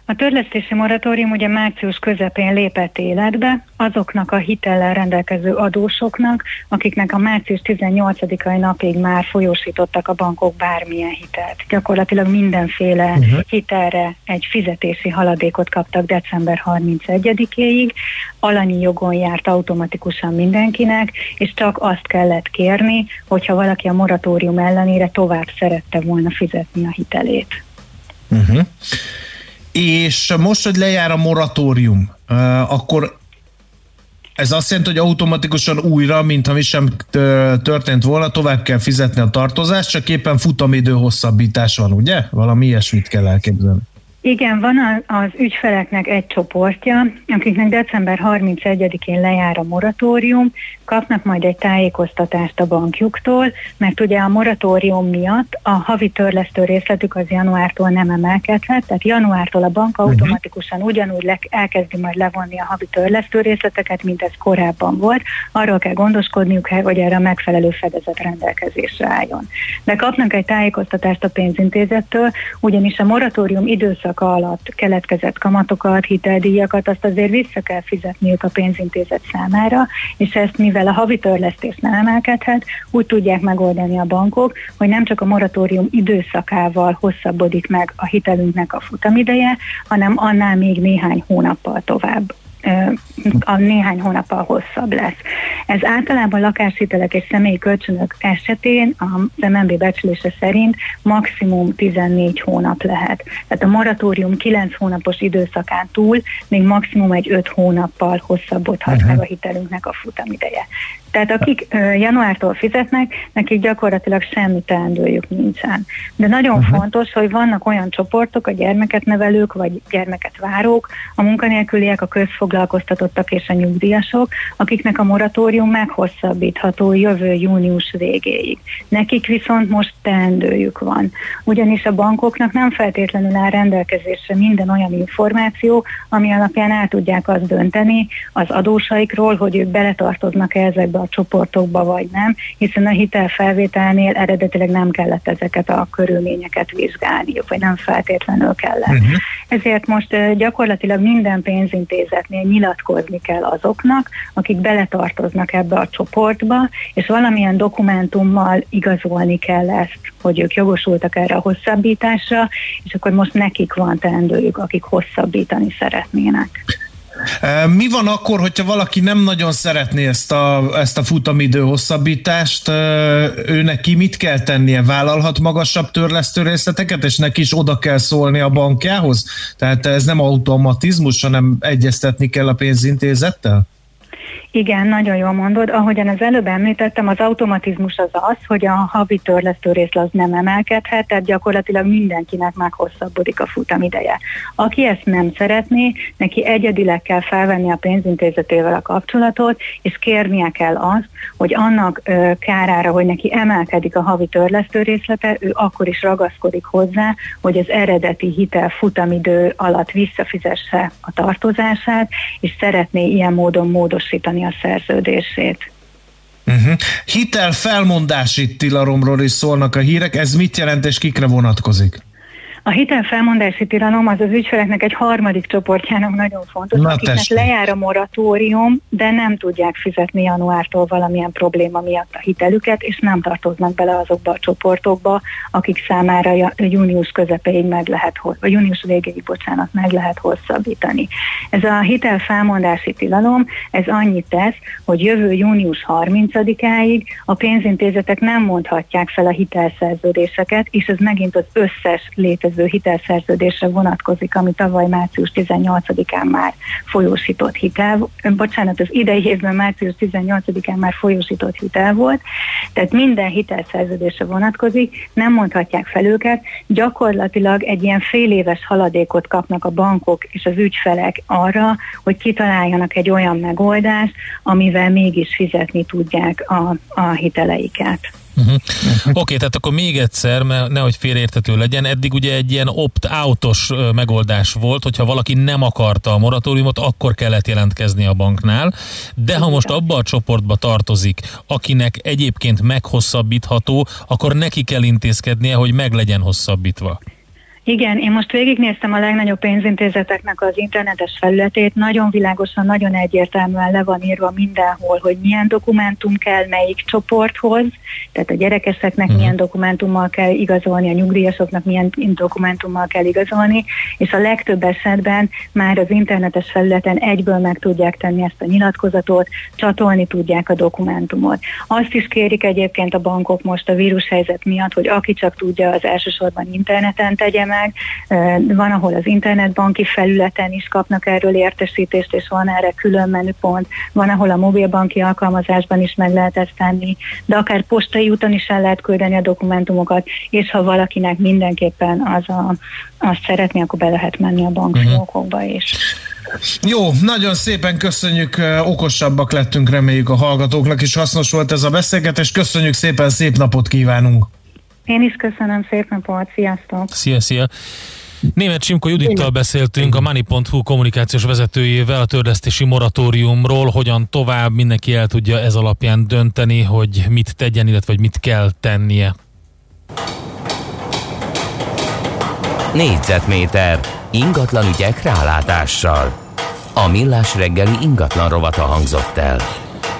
A törlesztési moratórium ugye március közepén lépett életbe azoknak a hitellel rendelkező adósoknak, akiknek a március 18-ai napig már folyósítottak a bankok bármilyen hitelt. Gyakorlatilag mindenféle uh-huh. hitelre egy fizetési haladékot kaptak december 31-éig, alanyi jogon járt automatikusan mindenkinek, és csak azt kellett kérni, hogyha valaki a moratórium ellenére tovább szerette volna fizetni a hitelét. Uh-huh és most, hogy lejár a moratórium, akkor ez azt jelenti, hogy automatikusan újra, mintha mi sem történt volna, tovább kell fizetni a tartozást, csak éppen futamidő hosszabbítás van, ugye? Valami ilyesmit kell elképzelni. Igen, van az ügyfeleknek egy csoportja, akiknek december 31-én lejár a moratórium, kapnak majd egy tájékoztatást a bankjuktól, mert ugye a moratórium miatt a havi törlesztő részletük az januártól nem emelkedhet, tehát januártól a bank mhm. automatikusan ugyanúgy le, elkezdi majd levonni a havi törlesztő részleteket, mint ez korábban volt. Arról kell gondoskodniuk, hogy erre a megfelelő fedezet rendelkezésre álljon. De kapnak egy tájékoztatást a pénzintézettől, ugyanis a moratórium időszaka alatt keletkezett kamatokat, hiteldíjakat, azt azért vissza kell fizetniük a pénzintézet számára, és ezt mivel mivel a havi törlesztés nem emelkedhet, úgy tudják megoldani a bankok, hogy nem csak a moratórium időszakával hosszabbodik meg a hitelünknek a futamideje, hanem annál még néhány hónappal tovább a néhány hónappal hosszabb lesz. Ez általában lakáshitelek és személyi kölcsönök esetén az MNB becslése szerint maximum 14 hónap lehet. Tehát a moratórium 9 hónapos időszakán túl még maximum egy 5 hónappal hosszabbodhat uh-huh. meg a hitelünknek a futamideje. Tehát akik januártól fizetnek, nekik gyakorlatilag semmi teendőjük nincsen. De nagyon uh-huh. fontos, hogy vannak olyan csoportok, a gyermeket nevelők, vagy gyermeket várók, a munkanélküliek, a közfoglalkoztatottak és a nyugdíjasok, akiknek a moratórium meghosszabbítható jövő június végéig. Nekik viszont most teendőjük van. Ugyanis a bankoknak nem feltétlenül áll rendelkezésre minden olyan információ, ami alapján el tudják azt dönteni az adósaikról, hogy ők beletartoznak-e ezekbe a csoportokba, vagy nem, hiszen a hitelfelvételnél eredetileg nem kellett ezeket a körülményeket vizsgálniuk, vagy nem feltétlenül kellett. Uh-huh. Ezért most gyakorlatilag minden pénzintézetnél nyilatkozni kell azoknak, akik beletartoznak ebbe a csoportba, és valamilyen dokumentummal igazolni kell ezt, hogy ők jogosultak erre a hosszabbításra, és akkor most nekik van teendőjük, akik hosszabbítani szeretnének. Mi van akkor, hogyha valaki nem nagyon szeretné ezt a, ezt a futamidő hosszabbítást, ő neki mit kell tennie? Vállalhat magasabb törlesztő részleteket, és neki is oda kell szólni a bankjához? Tehát ez nem automatizmus, hanem egyeztetni kell a pénzintézettel? Igen, nagyon jól mondod. Ahogyan az előbb említettem, az automatizmus az az, hogy a havi törlesztő részlet az nem emelkedhet, tehát gyakorlatilag mindenkinek meghosszabbodik a futamideje. Aki ezt nem szeretné, neki egyedileg kell felvenni a pénzintézetével a kapcsolatot, és kérnie kell azt, hogy annak ö, kárára, hogy neki emelkedik a havi törlesztő részlete, ő akkor is ragaszkodik hozzá, hogy az eredeti hitel futamidő alatt visszafizesse a tartozását, és szeretné ilyen módon módosítani a szerződését. Uh-huh. Hitel felmondási tilalomról is szólnak a hírek, ez mit jelent és kikre vonatkozik? A hitelfelmondási tilalom az az ügyfeleknek egy harmadik csoportjának nagyon fontos, Na, akiknek tessék. lejár a moratórium, de nem tudják fizetni januártól valamilyen probléma miatt a hitelüket, és nem tartoznak bele azokba a csoportokba, akik számára június közepéig meg lehet, vagy június végéig, bocsánat, meg lehet hosszabbítani. Ez a hitelfelmondási tilalom, ez annyit tesz, hogy jövő június 30-áig a pénzintézetek nem mondhatják fel a hitelszerződéseket, és ez megint az összes létező lévő hitelszerződésre vonatkozik, ami tavaly március 18-án már folyósított hitel, bocsánat, az idei évben március 18-án már folyósított hitel volt, tehát minden hitelszerződésre vonatkozik, nem mondhatják fel őket, gyakorlatilag egy ilyen fél éves haladékot kapnak a bankok és az ügyfelek arra, hogy kitaláljanak egy olyan megoldást, amivel mégis fizetni tudják a, a hiteleiket. Uh-huh. Oké, okay, tehát akkor még egyszer, mert nehogy félreértető legyen, eddig ugye egy ilyen opt-outos megoldás volt, hogyha valaki nem akarta a moratóriumot, akkor kellett jelentkezni a banknál, de ha most abba a csoportba tartozik, akinek egyébként meghosszabbítható, akkor neki kell intézkednie, hogy meg legyen hosszabbítva. Igen, én most végignéztem a legnagyobb pénzintézeteknek az internetes felületét, nagyon világosan, nagyon egyértelműen le van írva mindenhol, hogy milyen dokumentum kell melyik csoporthoz, tehát a gyerekeseknek uh-huh. milyen dokumentummal kell igazolni, a nyugdíjasoknak milyen dokumentummal kell igazolni, és a legtöbb esetben már az internetes felületen egyből meg tudják tenni ezt a nyilatkozatot, csatolni tudják a dokumentumot. Azt is kérik egyébként a bankok most a vírushelyzet miatt, hogy aki csak tudja, az elsősorban interneten tegye meg, meg. Van, ahol az internetbanki felületen is kapnak erről értesítést, és van erre külön menüpont. Van, ahol a mobilbanki alkalmazásban is meg lehet ezt tenni, de akár postai úton is el lehet küldeni a dokumentumokat, és ha valakinek mindenképpen az a, azt szeretné, akkor be lehet menni a bankfiókokba is. Jó, nagyon szépen köszönjük, okosabbak lettünk, reméljük a hallgatóknak is hasznos volt ez a beszélgetés. Köszönjük szépen, szép napot kívánunk! Én is köszönöm, szép napot, sziasztok! Szia, szia! Német Simko Judittal beszéltünk, a Money.hu kommunikációs vezetőjével a törlesztési moratóriumról, hogyan tovább mindenki el tudja ez alapján dönteni, hogy mit tegyen, illetve hogy mit kell tennie. Négyzetméter ingatlan ügyek rálátással. A millás reggeli ingatlan rovata hangzott el.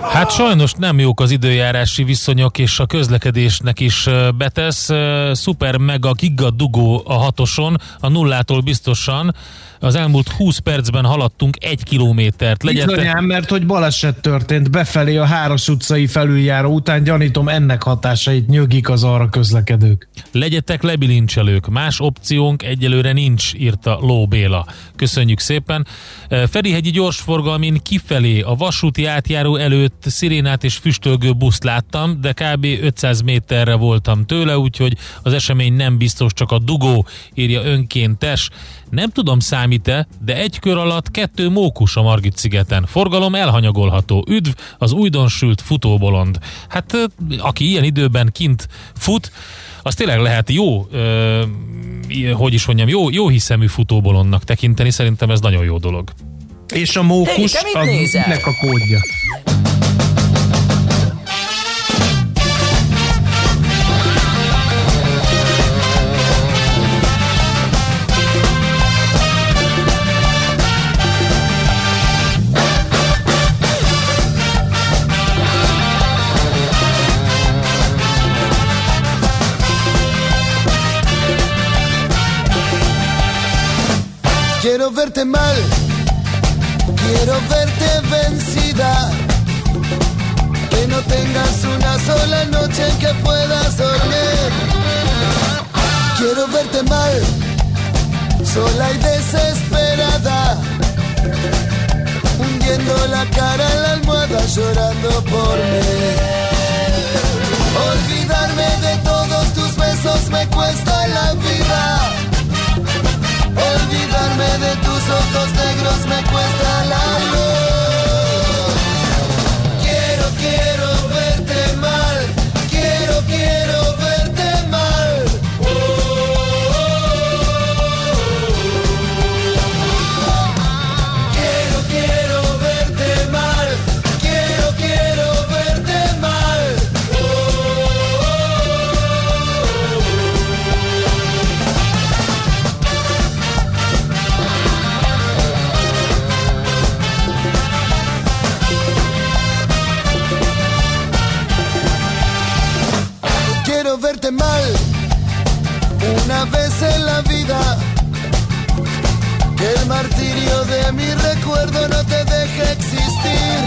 Hát sajnos nem jók az időjárási viszonyok, és a közlekedésnek is betesz. Szuper mega giga dugó a hatoson, a nullától biztosan az elmúlt 20 percben haladtunk egy kilométert. Legyetek... Bizonyám, mert hogy baleset történt befelé a Háros utcai felüljáró után, gyanítom ennek hatásait nyögik az arra közlekedők. Legyetek lebilincselők, más opciónk egyelőre nincs, írta Ló Béla. Köszönjük szépen. Ferihegyi gyorsforgalmin kifelé a vasúti átjáró előtt szirénát és füstölgő buszt láttam, de kb. 500 méterre voltam tőle, úgyhogy az esemény nem biztos, csak a dugó, írja önkéntes. Nem tudom számít-e, de egy kör alatt kettő mókus a Margit szigeten. Forgalom elhanyagolható. Üdv az újdonsült futóbolond. Hát aki ilyen időben kint fut, az tényleg lehet jó, ö, hogy is mondjam, jó, jó hiszemű futóbolondnak tekinteni, szerintem ez nagyon jó dolog. És a mókus, hey, az a kódja. Quiero verte mal, quiero verte vencida. Que no tengas una sola noche en que puedas dormir. Quiero verte mal, sola y desesperada. Hundiendo la cara en la almohada, llorando por mí. Olvidarme de todos tus besos me cuesta la vida. Olvidarme de tus ojos negros me cuesta la luz. Mal una vez en la vida. Que el martirio de mi recuerdo no te deje existir.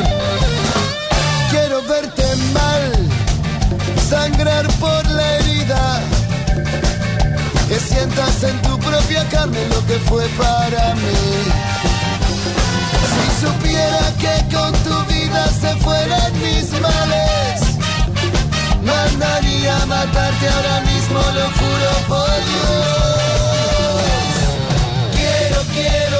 Quiero verte mal, sangrar por la herida. Que sientas en tu propia carne lo que fue para mí. Si supiera que con tu vida se fueran mis males, mandaría a matarte ahora mismo, lo juro por Dios. Quiero, quiero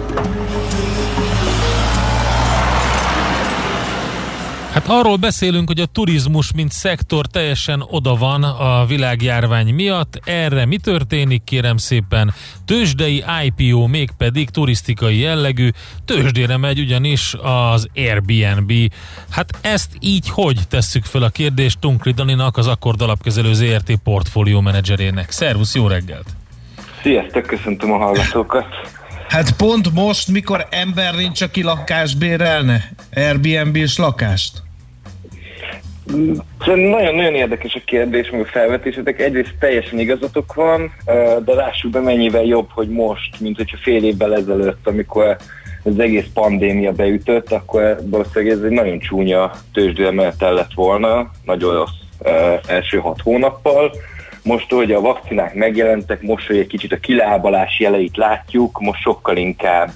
Arról beszélünk, hogy a turizmus, mint szektor teljesen oda van a világjárvány miatt. Erre mi történik, kérem szépen? Tőzsdei IPO mégpedig turisztikai jellegű. Tőzsdére megy ugyanis az Airbnb. Hát ezt így hogy tesszük fel a kérdést Tunkri Daninak, az Akkord alapkezelő ZRT portfólió menedzserének. Szervusz, jó reggelt! Sziasztok, köszöntöm a hallgatókat. Hát pont most, mikor ember nincs, aki lakást bérelne? Airbnb-s lakást? Nagyon-nagyon érdekes a kérdés, meg a felvetésetek. Egyrészt teljesen igazatok van, de lássuk be mennyivel jobb, hogy most, mint hogyha fél évvel ezelőtt, amikor az egész pandémia beütött, akkor valószínűleg ez egy nagyon csúnya tőzsdőemelet lett volna, nagyon rossz első hat hónappal. Most, hogy a vakcinák megjelentek, most, hogy egy kicsit a kilábalás jeleit látjuk, most sokkal inkább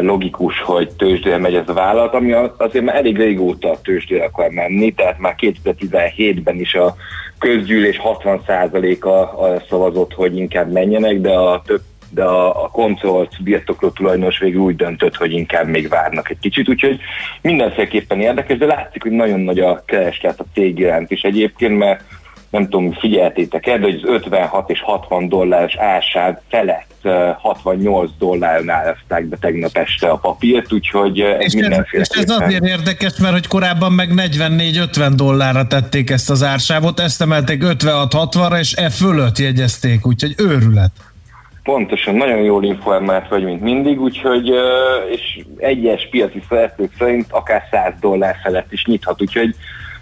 logikus, hogy tőzsdére megy ez a vállalat, ami azért már elég régóta tőzsdére akar menni, tehát már 2017-ben is a közgyűlés 60%-a arra szavazott, hogy inkább menjenek, de a több de a, a koncolt birtokló tulajdonos végül úgy döntött, hogy inkább még várnak egy kicsit, úgyhogy mindenféleképpen érdekes, de látszik, hogy nagyon nagy a kereslet a cég iránt is egyébként, mert nem tudom, figyeltétek el, de hogy az 56 és 60 dolláros ársáv felett 68 dollárnál ázták be tegnap este a papírt, úgyhogy ez És ez, mindenféle. és ez azért érdekes, mert hogy korábban meg 44-50 dollárra tették ezt az ársávot, ezt emelték 56-60-ra, és e fölött jegyezték, úgyhogy őrület. Pontosan, nagyon jól informált vagy, mint mindig, úgyhogy ö, és egyes piaci szereplők szerint akár 100 dollár felett is nyithat, úgyhogy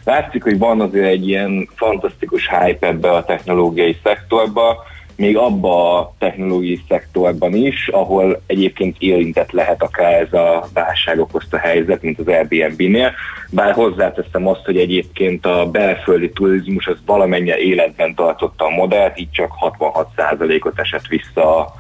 látszik, hogy van azért egy ilyen fantasztikus hype ebbe a technológiai szektorba, még abba a technológiai szektorban is, ahol egyébként érintett lehet akár ez a válság okozta helyzet, mint az Airbnb-nél, bár hozzáteszem azt, hogy egyébként a belföldi turizmus az valamennyire életben tartotta a modellt, így csak 66%-ot esett vissza a,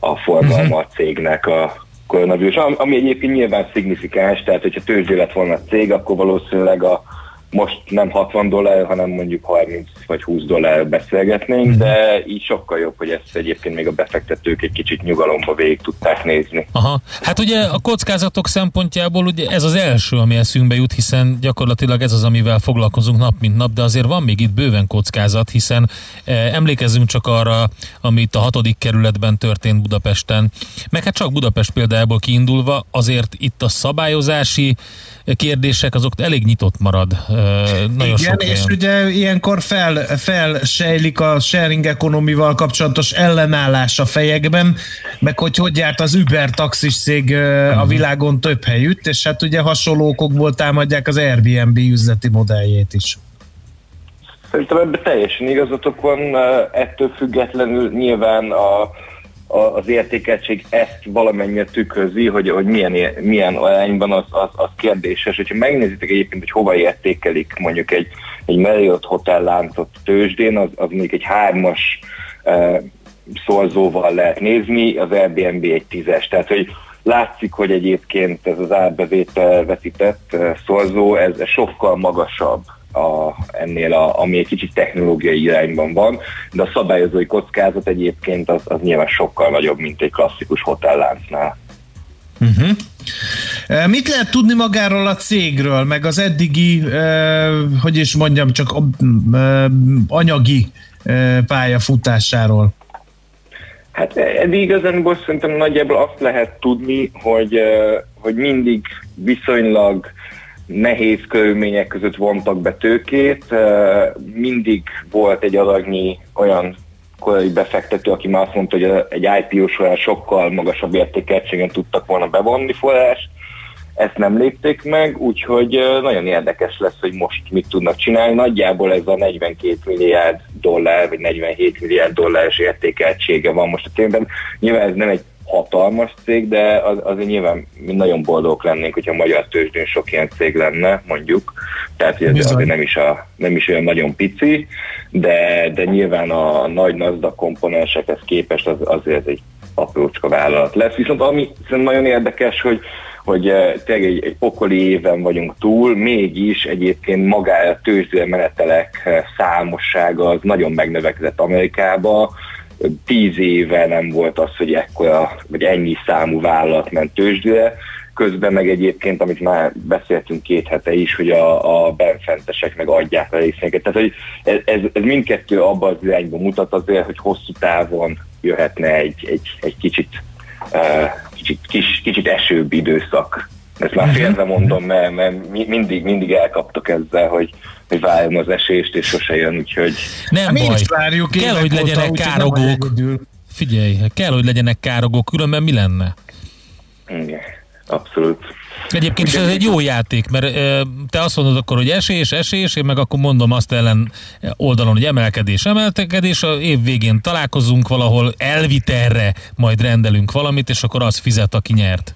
a forgalma a cégnek a koronavírus, ami ami egyébként nyilván szignifikáns, tehát hogyha tőzsdé lett volna a cég, akkor valószínűleg a most nem 60 dollár, hanem mondjuk 30 vagy 20 dollár beszélgetnénk, de így sokkal jobb, hogy ezt egyébként még a befektetők egy kicsit nyugalomba végig tudták nézni. Aha. Hát ugye a kockázatok szempontjából ugye ez az első, ami eszünkbe jut, hiszen gyakorlatilag ez az, amivel foglalkozunk nap mint nap, de azért van még itt bőven kockázat, hiszen eh, emlékezzünk csak arra, amit a hatodik kerületben történt Budapesten, meg hát csak Budapest példájából kiindulva, azért itt a szabályozási kérdések azok elég nyitott marad. Nagyon Igen, sok és helyen. ugye ilyenkor fel, felsejlik a sharing economy-val kapcsolatos ellenállás a fejekben, meg hogy hogy járt az Uber taxis cég a világon több helyütt, és hát ugye hasonló okokból támadják az Airbnb üzleti modelljét is. Szerintem ebben teljesen igazatok van, ettől függetlenül nyilván a, az értékeltség ezt valamennyire tükrözi, hogy, hogy milyen, milyen arányban az, az, az kérdéses. Hogyha megnézitek egyébként, hogy hova értékelik mondjuk egy, egy Marriott hotel láncot tőzsdén, az, az mondjuk egy hármas eh, szorzóval lehet nézni, az Airbnb egy tízes. Tehát, hogy látszik, hogy egyébként ez az árbevétel vetített eh, szorzó, ez sokkal magasabb a, ennél, a, ami egy kicsit technológiai irányban van, de a szabályozói kockázat egyébként az, az nyilván sokkal nagyobb, mint egy klasszikus hotelláncnál. Uh-huh. Mit lehet tudni magáról a cégről, meg az eddigi, eh, hogy is mondjam, csak eh, anyagi eh, pályafutásáról? Hát eddig igazából szerintem nagyjából azt lehet tudni, hogy, hogy mindig viszonylag nehéz körülmények között vontak be tőkét. Mindig volt egy adagnyi olyan korai befektető, aki már azt mondta, hogy egy IPO során sokkal magasabb értékeltségen tudtak volna bevonni forrást, ezt nem lépték meg, úgyhogy nagyon érdekes lesz, hogy most mit tudnak csinálni. Nagyjából ez a 42 milliárd dollár, vagy 47 milliárd dolláros értékeltsége van most a tényben. Nyilván ez nem egy hatalmas cég, de az, azért nyilván mi nagyon boldogok lennénk, hogyha a magyar tőzsdén sok ilyen cég lenne, mondjuk. Tehát ez azért nem is, a, nem is olyan nagyon pici, de, de nyilván a nagy NASDAQ komponensekhez képest az, azért egy aprócska vállalat lesz. Viszont ami szerintem nagyon érdekes, hogy hogy eh, tényleg egy, egy pokoli éven vagyunk túl, mégis egyébként magára a tőzsdére menetelek eh, számossága az nagyon megnövekedett Amerikába. Tíz éve nem volt az, hogy ekkora, vagy ennyi számú vállalat ment tőzsdére, közben meg egyébként, amit már beszéltünk két hete is, hogy a, a benfentesek meg adják a részvényeket. Tehát, hogy ez, ez mindkettő abban az irányba mutat azért, hogy hosszú távon jöhetne egy, egy, egy kicsit uh, kicsit, kis, kicsit esőbb időszak. Ezt már félve mondom, mert, mert mindig, mindig elkaptok ezzel, hogy, hogy várom az esést, és sose jön, úgyhogy... Nem hát baj, várjuk kell, hogy legyenek óta, károgók. Figyelj, kell, hogy legyenek károgók, különben mi lenne? Igen, abszolút. Egyébként is ez egy jó játék, mert te azt mondod akkor, hogy esés, esés, én meg akkor mondom azt ellen oldalon, hogy emelkedés, emelkedés, a év végén találkozunk valahol, elviterre majd rendelünk valamit, és akkor az fizet, aki nyert.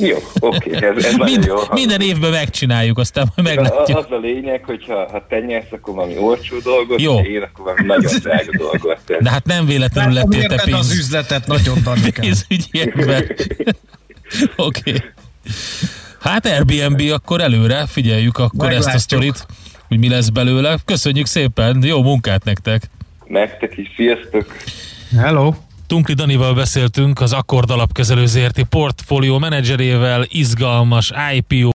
Jó, oké, okay, ez, ez Mind, jó. Minden évben megcsináljuk, aztán majd meglátjuk. Az a lényeg, hogy ha, ha te nyersz, akkor valami olcsó dolgot, jó. én akkor valami nagyon drága dolgot. De hát nem véletlenül lettél te pénz. az üzletet nagyon Pénzügyekben. Oké. Okay. Hát Airbnb akkor előre, figyeljük akkor Meglátjuk. ezt a sztorit, hogy mi lesz belőle. Köszönjük szépen, jó munkát nektek! Nektek is, sziasztok! Hello! Tunkli Danival beszéltünk az Akkord alapkezelő ZRT portfólió menedzserével, izgalmas IPO